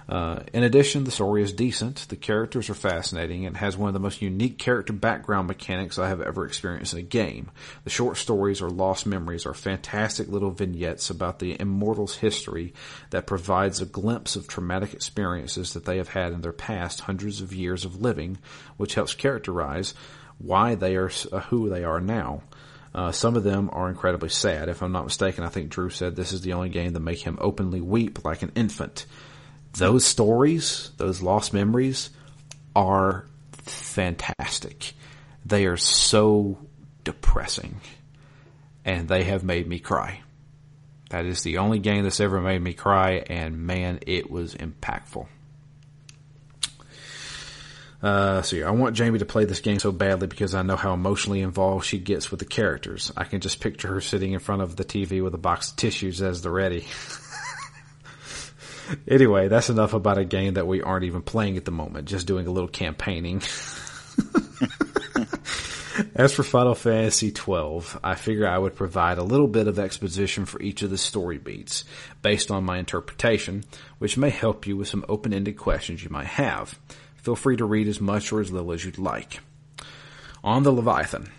Uh, in addition, the story is decent. The characters are fascinating and has one of the most unique character background mechanics I have ever experienced in a game. The short stories or lost memories are fantastic little vignettes about the immortals' history that provides a glimpse of traumatic experiences that they have had in their past hundreds of years of living, which helps characterize why they are uh, who they are now. Uh, some of them are incredibly sad. If I'm not mistaken, I think Drew said this is the only game that make him openly weep like an infant those stories, those lost memories are fantastic. They are so depressing and they have made me cry. That is the only game that's ever made me cry and man, it was impactful. Uh, so I want Jamie to play this game so badly because I know how emotionally involved she gets with the characters. I can just picture her sitting in front of the TV with a box of tissues as the ready. anyway, that's enough about a game that we aren't even playing at the moment. Just doing a little campaigning. As for Final Fantasy XII, I figure I would provide a little bit of exposition for each of the story beats based on my interpretation, which may help you with some open-ended questions you might have. Feel free to read as much or as little as you'd like. On the Leviathan.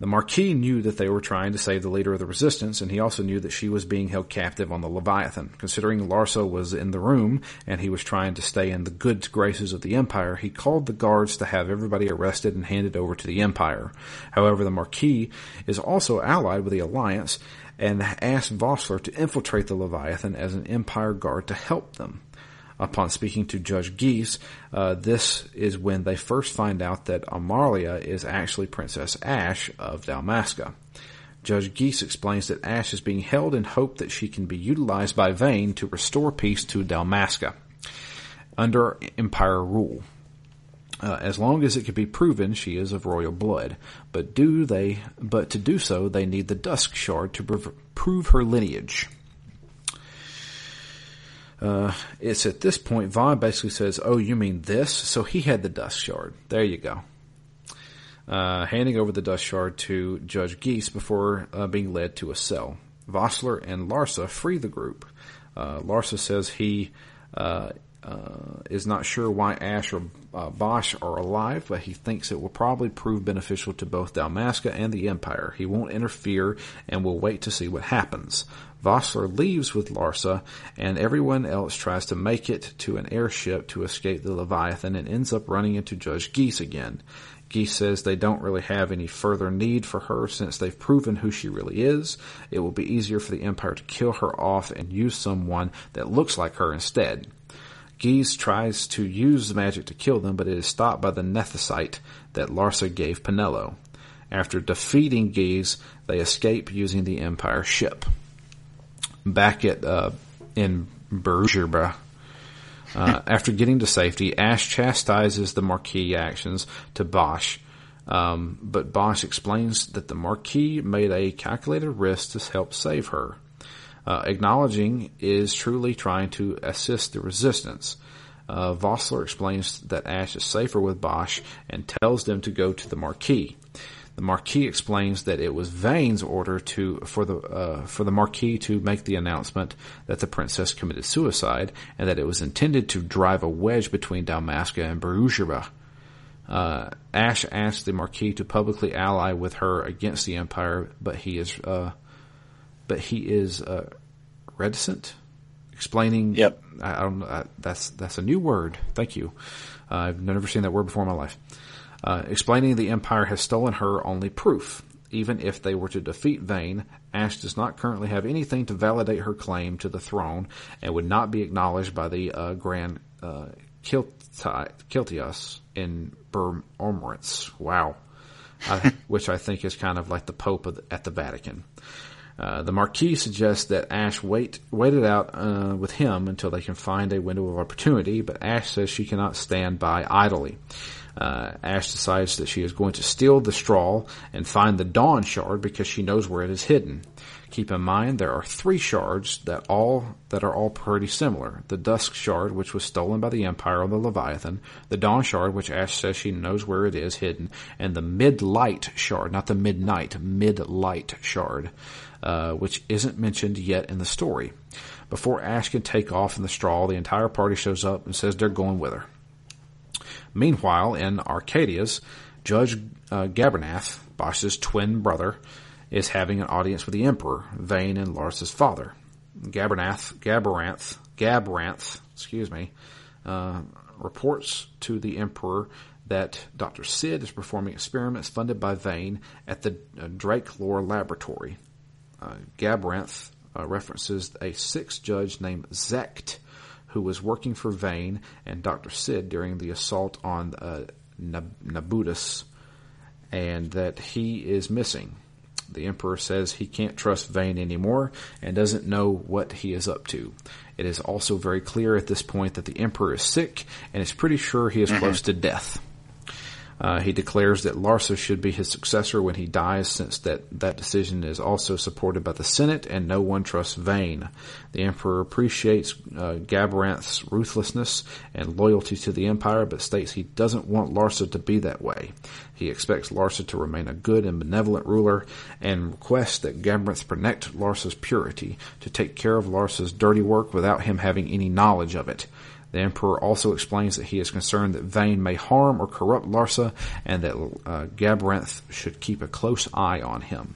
The Marquis knew that they were trying to save the leader of the resistance, and he also knew that she was being held captive on the Leviathan. Considering Larsa was in the room, and he was trying to stay in the good graces of the Empire, he called the guards to have everybody arrested and handed over to the Empire. However, the Marquis is also allied with the Alliance, and asked Vossler to infiltrate the Leviathan as an Empire guard to help them upon speaking to Judge Ghis, uh, this is when they first find out that Amalia is actually Princess Ashe of Dalmasca. Judge Ghis explains that Ashe is being held in hope that she can be utilized by Vayne to restore peace to Dalmasca under Empire rule. Uh, as long as it can be proven she is of royal blood, but do they? But to do so, they need the Dusk Shard to prov- prove her lineage. Uh, it's at this point Vaan basically says, "Oh, you mean this?" So he had the Dusk Shard. There you go. Uh, handing over the Dusk Shard to Judge Ghis before uh, being led to a cell. Vossler and Larsa free the group. Uh, Larsa says he uh, uh, is not sure why Ashe or Basch are alive, but he thinks it will probably prove beneficial to both Dalmasca and the Empire. He won't interfere and will wait to see what happens. Vossler leaves with Larsa, and everyone else tries to make it to an airship to escape the Leviathan and ends up running into Judge Ghis again. Ghis says they don't really have any further need for her since they've proven who she really is. It will be easier for the Empire to kill her off and use someone that looks like her instead. Ghis tries to use the magic to kill them, but it is stopped by the Nethicite that Larsa gave Penelo. After defeating Ghis, they escape using the Empire ship. Back at uh, in Bhujerba, uh, after getting to safety, Ashe chastises the Marquis actions to Basch, um, but Basch explains that the Marquis made a calculated risk to help save her. Uh, acknowledging is truly trying to assist the resistance. Uh, Vossler explains that Ashe is safer with Basch and tells them to go to the Marquis. The Marquis explains that it was Vayne's order to for the uh, for the Marquis to make the announcement that the princess committed suicide, and that it was intended to drive a wedge between Dalmasca and Bhujerba. Uh, Ashe asked the Marquis to publicly ally with her against the Empire, but he is uh, but he is uh, reticent, explaining. Yep. I, I don't. I, that's that's a new word. Thank you. Uh, I've never seen that word before in my life. Uh, explaining the Empire has stolen her only proof. Even if they were to defeat Vayne, Ashe does not currently have anything to validate her claim to the throne and would not be acknowledged by the uh, Grand uh, Kiltias in Bur-Omisace. Wow. which I think is kind of like the Pope the, at the Vatican. Uh, the Marquis suggests that Ashe wait wait it out uh, with him until they can find a window of opportunity, but Ashe says she cannot stand by idly. Uh, Ashe decides that she is going to steal the Strahl and find the Dawn Shard because she knows where it is hidden. Keep in mind there are three shards that all that are all pretty similar. The Dusk Shard, which was stolen by the Empire on the Leviathan, the Dawn Shard, which Ashe says she knows where it is hidden, and the Mid-Light Shard, not the Midnight, Mid-Light Shard, uh, which isn't mentioned yet in the story. Before Ashe can take off in the Strahl, the entire party shows up and says they're going with her. Meanwhile, in Archades, Judge uh, Gabernath, Basch's twin brother, is having an audience with the Emperor, Vayne and Lars's father. Gabernath, Gaberanth, Gabranth, excuse me, uh, reports to the Emperor that Dr. Cid is performing experiments funded by Vayne at the uh, Draklor Laboratory. Uh, Gabranth uh, references a sixth judge named Zecht, who was working for Vayne and Dr. Cid during the assault on uh, Nabudis, and that he is missing. The Emperor says he can't trust Vayne anymore and doesn't know what he is up to. It is also very clear at this point that the Emperor is sick and is pretty sure he is mm-hmm. close to death. Uh, he declares that Larsa should be his successor when he dies, since that, that decision is also supported by the Senate and no one trusts Vayne. The Emperor appreciates uh, ruthlessness and loyalty to the Empire, but states he doesn't want Larsa to be that way. He expects Larsa to remain a good and benevolent ruler and requests that Gabranth protect Larsa's purity, to take care of Larsa's dirty work without him having any knowledge of it. The Emperor also explains that he is concerned that Vayne may harm or corrupt Larsa and that uh, Gabranth should keep a close eye on him.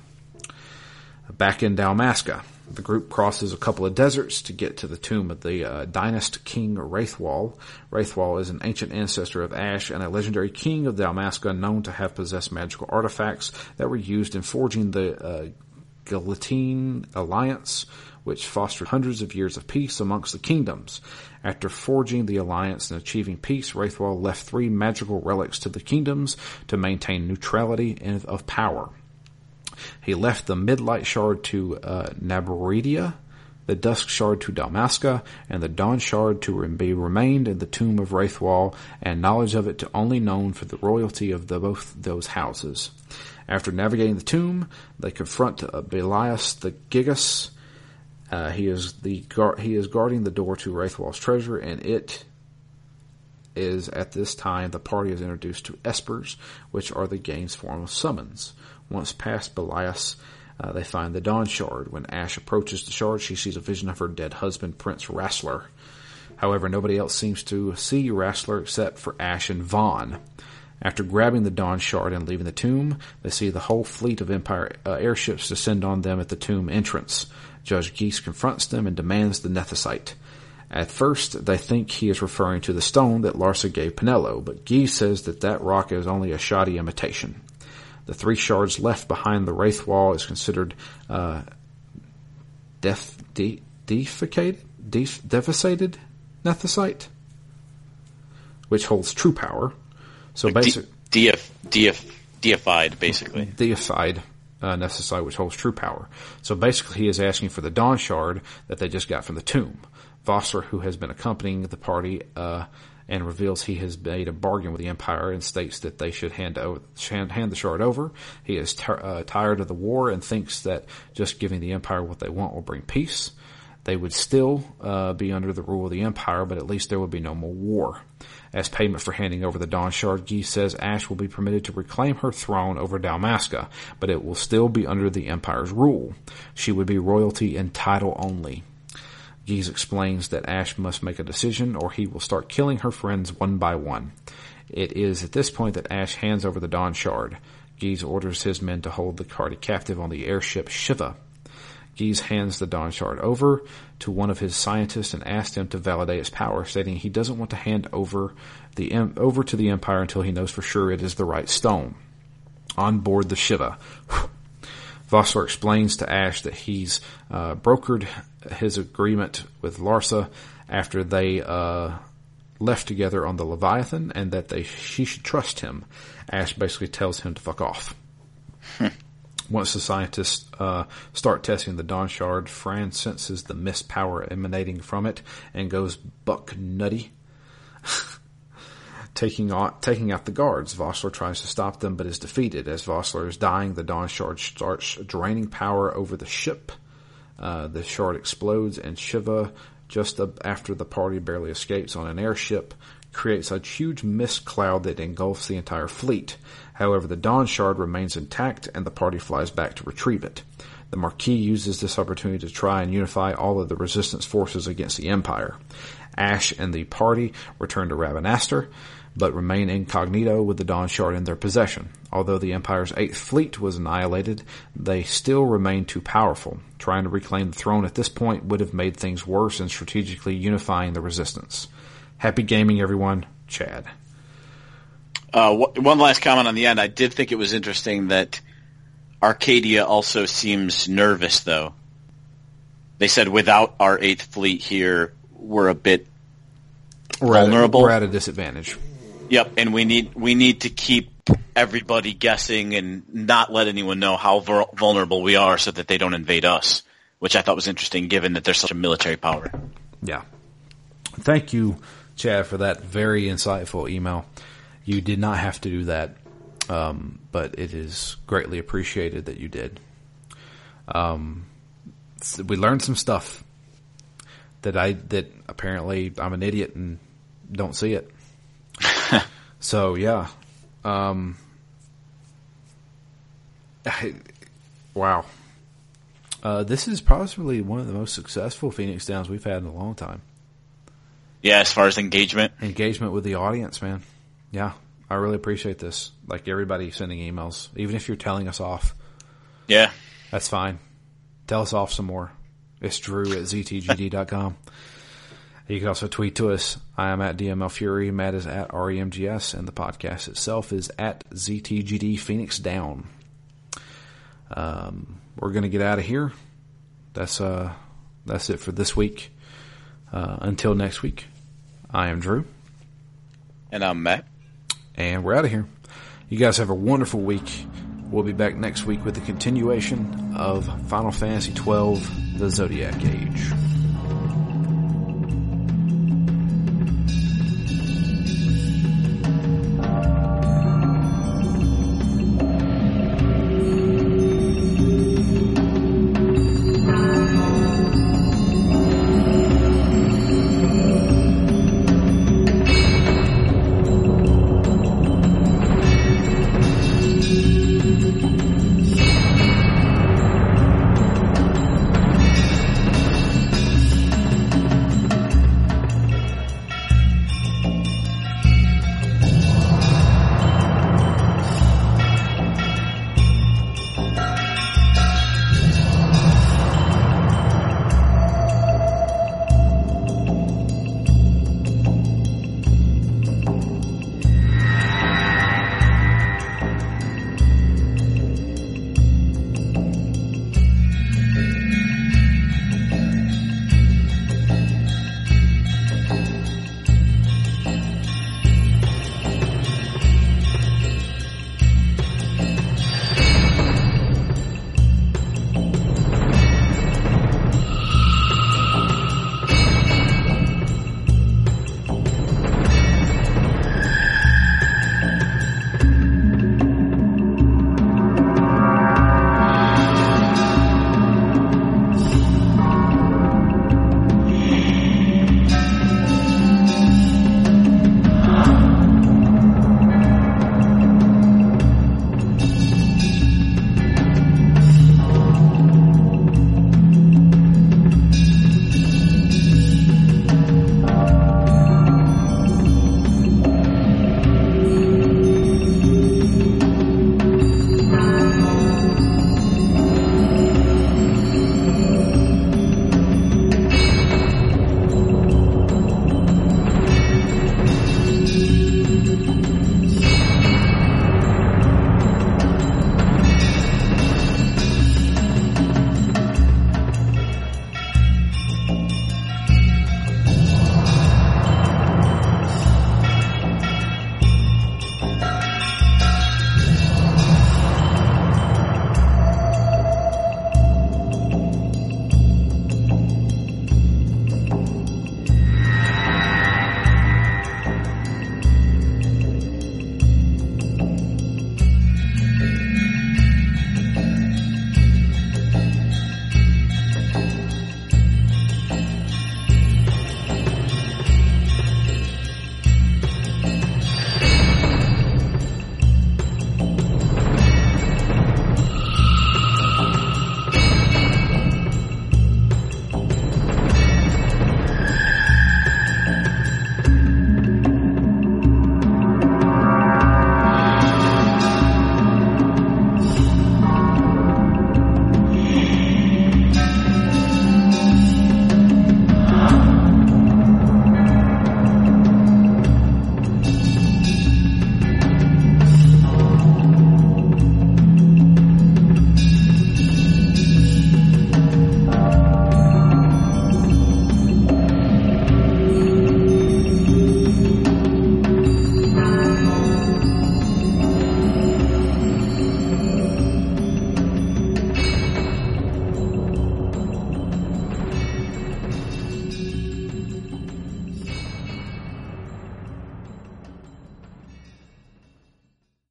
Back in Dalmasca, the group crosses a couple of deserts to get to the tomb of the uh, dynast king Raithwall. Raithwall is an ancient ancestor of Ashe and a legendary king of Dalmasca known to have possessed magical artifacts that were used in forging the uh, Galtean Alliance, which fostered hundreds of years of peace amongst the kingdoms. After forging the alliance and achieving peace, Raithwall left three magical relics to the kingdoms to maintain neutrality and of power. He left the Midlight Shard to uh, Nabradia, the Dusk Shard to Dalmasca, and the Dawn Shard to be remained in the tomb of Raithwall, and knowledge of it to only known for the royalty of the, both those houses. After navigating the tomb, they confront uh, Belias the Gigas, uh, he is the he is guarding the door to Raithwall's treasure, and it is at this time the party is introduced to espers, which are the game's form of summons. Once past Belias, uh, they find the Dawn Shard. When Ashe approaches the shard, she sees a vision of her dead husband, Prince Rasler. However, nobody else seems to see Rasler except for Ashe and Vaan. After grabbing the Dawn Shard and leaving the tomb, they see the whole fleet of Empire uh, airships descend on them at the tomb entrance. Judge Ghis confronts them and demands the Nethicite. At first, they think he is referring to the stone that Larsa gave Penelo, but Ghis says that that rock is only a shoddy imitation. The three shards left behind the Raithwall is considered uh, def, de, defecated, def, devastated Nethicite, which holds true power. So basically, de- deif, deified, basically deified uh, Nethicite, which holds true power. So basically, he is asking for the Dawn Shard that they just got from the tomb. Vossler, who has been accompanying the party, uh, and reveals he has made a bargain with the Empire and states that they should hand, over, hand the shard over. He is t- uh, tired of the war and thinks that just giving the Empire what they want will bring peace. They would still uh, be under the rule of the Empire, but at least there would be no more war. As payment for handing over the Dawn Shard, Ghis says Ashe will be permitted to reclaim her throne over Dalmasca, but it will still be under the Empire's rule. She would be royalty and title only. Ghis explains that Ashe must make a decision or he will start killing her friends one by one. It is at this point that Ashe hands over the Dawn Shard. Ghis orders his men to hold the party captive on the airship Shiva. Ghis hands the Dawn Shard over to one of his scientists and asks him to validate its power, stating he doesn't want to hand over the over to the Empire until he knows for sure it is the right stone. On board the Shiva, Vossler explains to Ashe that he's uh, brokered his agreement with Larsa after they uh, left together on the Leviathan, and that they she should trust him. Ashe basically tells him to fuck off. Once the scientists uh, start testing the Dawn Shard, Fran senses the mist power emanating from it and goes buck nutty. taking out, taking out the guards. Vossler tries to stop them, but is defeated. As Vossler is dying, the Dawn Shard starts draining power over the ship. Uh, the shard explodes, and Shiva, just after the party barely escapes on an airship, creates a huge mist cloud that engulfs the entire fleet. However, the Dawn Shard remains intact, and the party flies back to retrieve it. The Marquis uses this opportunity to try and unify all of the resistance forces against the Empire. Ashe and the party return to Rabanastre, but remain incognito with the Dawn Shard in their possession. Although the Empire's Eighth Fleet was annihilated, they still remain too powerful. Trying to reclaim the throne at this point would have made things worse in strategically unifying the resistance. Happy gaming, everyone. Chad. Uh, one last comment on the end. I did think it was interesting that Archadia also seems nervous, though. They said without our Eighth Fleet here, we're a bit we're vulnerable. At a, we're at a disadvantage. Yep, and we need we need to keep everybody guessing and not let anyone know how vulnerable we are, so that they don't invade us. Which I thought was interesting, given that they're such a military power. Yeah. Thank you, Chad, for that very insightful email. You did not have to do that, um, but it is greatly appreciated that you did. Um, we learned some stuff that I that apparently I'm an idiot and don't see it. so yeah, um, I, wow. Uh, this is possibly one of the most successful Phoenix Downs we've had in a long time. Yeah, as far as engagement, engagement with the audience, man. Yeah, I really appreciate this. Like everybody sending emails, even if you're telling us off. Yeah, that's fine. Tell us off some more. It's Drew at ztgd.com. You can also tweet to us. I am at DML Fury. Matt is at REMGS, and the podcast itself is at ZTGD Phoenix Down. Um, we're going to get out of here. That's uh, that's it for this week. Uh, until next week, I am Drew, and I'm Matt, and we're out of here. You guys have a wonderful week. We'll be back next week with the continuation of Final Fantasy XII: The Zodiac Age.